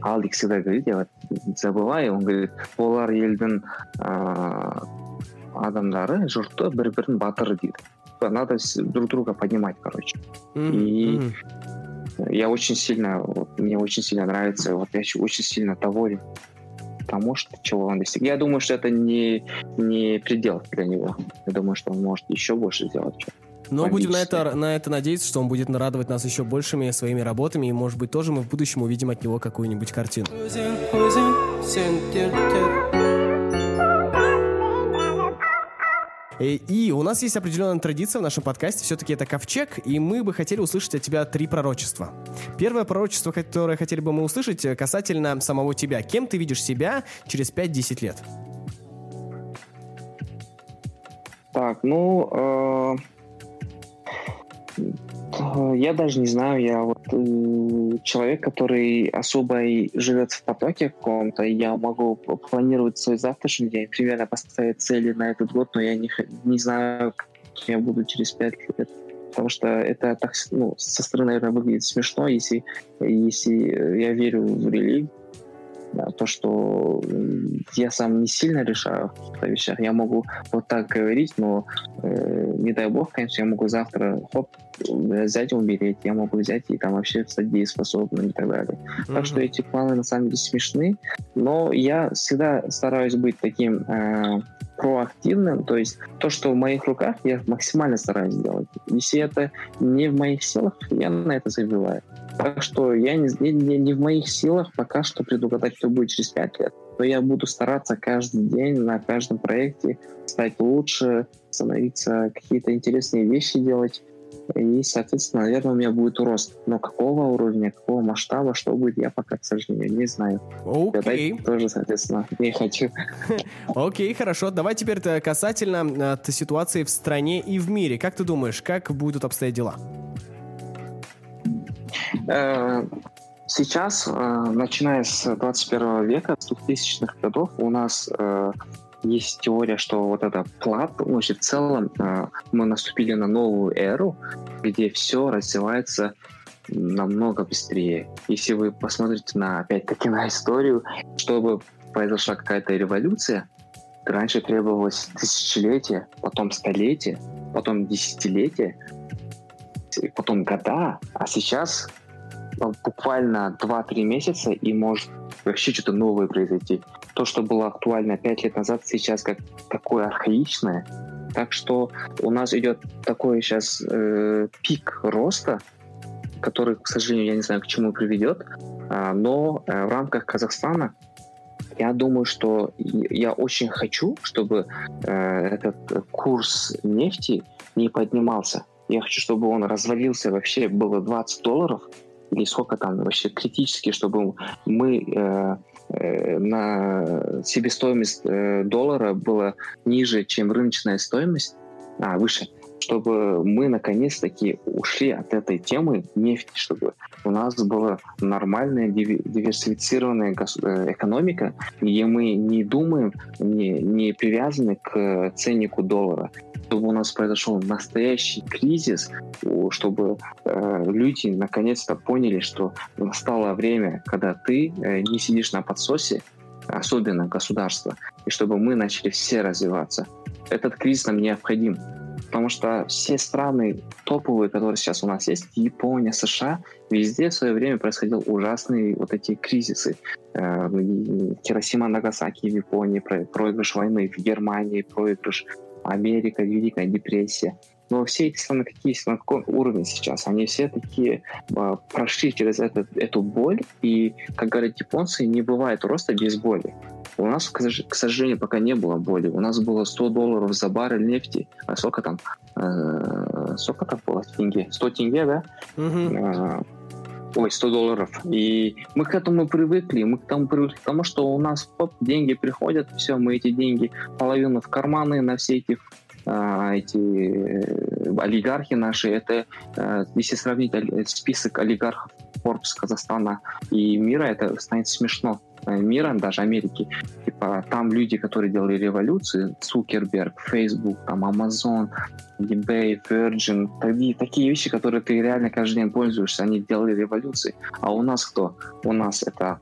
Алдик всегда говорит, я вот забываю, он говорит, олар елдің ә, адамдары жұрты бір бірін батыр дейді надо друг друга поднимать, короче. Mm-hmm. И я очень сильно, вот, мне очень сильно нравится, вот я очень сильно доволен тому, что чего он достиг. Я думаю, что это не, не предел для него. Я думаю, что он может еще больше сделать.
но будем на это, на это надеяться, что он будет нарадовать нас еще большими своими работами, и, может быть, тоже мы в будущем увидим от него какую-нибудь картину. И, и у нас есть определенная традиция в нашем подкасте, все-таки это ковчег, и мы бы хотели услышать от тебя три пророчества. Первое пророчество, которое хотели бы мы услышать, касательно самого тебя. Кем ты видишь себя через 5-10 лет?
Так, ну, э, я даже не знаю, я вот э, человек, который особо и живет в потоке каком-то, я могу планировать свой завтрашний день, примерно поставить цели на этот год, но я не, не знаю, как я буду через пять лет. Потому что это так, ну, со стороны, наверное, выглядит смешно, если, если я верю в религию, то, что я сам не сильно решаю в вещах. Я могу вот так говорить, но э, не дай бог, конечно, я могу завтра хоп, взять и умереть, я могу взять и там вообще стать дееспособным и так далее. Mm-hmm. Так что эти планы на самом деле смешны, но я всегда стараюсь быть таким э, проактивным, то есть то, что в моих руках, я максимально стараюсь сделать. Если это не в моих силах, я на это забиваю. Так что я не, не, не в моих силах пока что предугадать, что будет через пять лет. но я буду стараться каждый день на каждом проекте стать лучше, становиться какие-то интересные вещи делать. И, соответственно, наверное, у меня будет рост. Но какого уровня, какого масштаба, что будет, я пока, к сожалению, не знаю.
Окей. Okay.
Тоже, соответственно, (laughs) не хочу. (laughs)
Окей, okay, хорошо. Давай теперь касательно от ситуации в стране и в мире. Как ты думаешь, как будут обстоять дела?
Э, сейчас, э, начиная с 21 века, с 2000-х годов, у нас э, есть теория, что вот это плат, вообще в целом мы наступили на новую эру, где все развивается намного быстрее. Если вы посмотрите на, опять-таки, на историю, чтобы произошла какая-то революция, раньше требовалось тысячелетие, потом столетие, потом десятилетие, потом года, а сейчас буквально 2-3 месяца и может вообще что-то новое произойти. То, что было актуально 5 лет назад, сейчас как такое архаичное. Так что у нас идет такой сейчас э, пик роста, который, к сожалению, я не знаю, к чему приведет, э, но э, в рамках Казахстана я думаю, что я очень хочу, чтобы э, этот курс нефти не поднимался. Я хочу, чтобы он развалился вообще, было 20 долларов, или сколько там вообще критически, чтобы мы э, на себестоимость э, доллара была ниже, чем рыночная стоимость, а, выше, чтобы мы наконец-таки ушли от этой темы нефти, чтобы у нас была нормальная диверсифицированная э, экономика, где мы не думаем, не, не привязаны к ценнику доллара, чтобы у нас произошел настоящий кризис, чтобы э, люди наконец-то поняли, что настало время, когда ты э, не сидишь на подсосе, особенно государство, и чтобы мы начали все развиваться. Этот кризис нам необходим, потому что все страны топовые, которые сейчас у нас есть, Япония, США, везде в свое время происходил ужасные вот эти кризисы. Э, Хиросима, Нагасаки в Японии, проигрыш войны в Германии, проигрыш Америка, Великая депрессия. Но все эти страны какие есть, на каком уровне сейчас? Они все такие э, прошли через этот, эту боль, и, как говорят японцы, не бывает роста без боли. У нас, к сожалению, пока не было боли. У нас было 100 долларов за баррель нефти. А сколько там? Э, сколько там было? Тенге? 100 тенге, да? Э, ой, 100 долларов. И мы к этому привыкли. Мы к тому привыкли, потому что у нас оп, деньги приходят, все, мы эти деньги половину в карманы на все эти а, эти э, олигархи наши, это, э, если сравнить список олигархов Forbes Казахстана и мира, это станет смешно. Э, мира, даже Америки. Типа, там люди, которые делали революции, Цукерберг, Facebook, там Amazon, eBay, Virgin, такие, такие вещи, которые ты реально каждый день пользуешься, они делали революции. А у нас кто? У нас это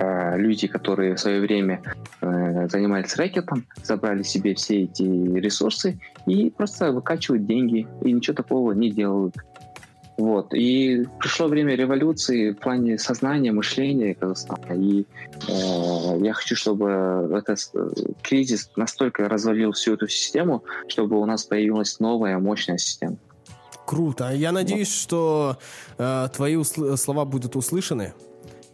Э, люди, которые в свое время э, занимались рэкетом, забрали себе все эти ресурсы и просто выкачивают деньги и ничего такого не делают. Вот. И пришло время революции в плане сознания, мышления Казахстана. И э, я хочу, чтобы этот э, кризис настолько развалил всю эту систему, чтобы у нас появилась новая мощная система.
Круто. Я надеюсь, вот. что э, твои слова будут услышаны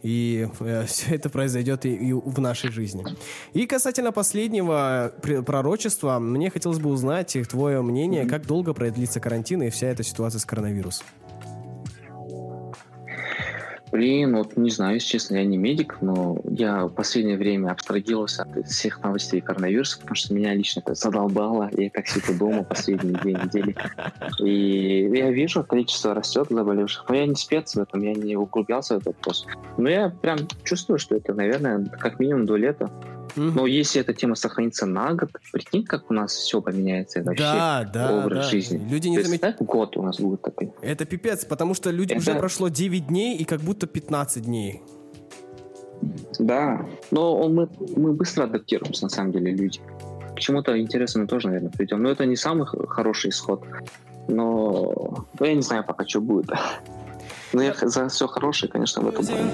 и э, (laughs) все это произойдет и, и в нашей жизни. И касательно последнего пророчества, мне хотелось бы узнать твое мнение, как долго продлится карантин и вся эта ситуация с коронавирусом.
Блин, вот не знаю, если честно, я не медик, но я в последнее время абстрагировался от всех новостей коронавируса, потому что меня лично это задолбало. Я так сидел дома последние две недели. И я вижу, количество растет заболевших. Но я не спец в этом, я не углублялся в этот вопрос. Но я прям чувствую, что это, наверное, как минимум до лета. Но если эта тема сохранится на год, прикинь, как у нас все поменяется вообще.
Да, да,
образ
да.
жизни.
Люди не
замечают. год у нас будет такой.
Это пипец, потому что люди это... уже прошло 9 дней и как будто 15 дней.
Да, но мы, мы быстро адаптируемся, на самом деле, люди. К чему-то интересному тоже, наверное, придем. Но это не самый хороший исход. Но ну, я не знаю пока, что будет. (laughs) Но я за все хорошее, конечно, в этом плане.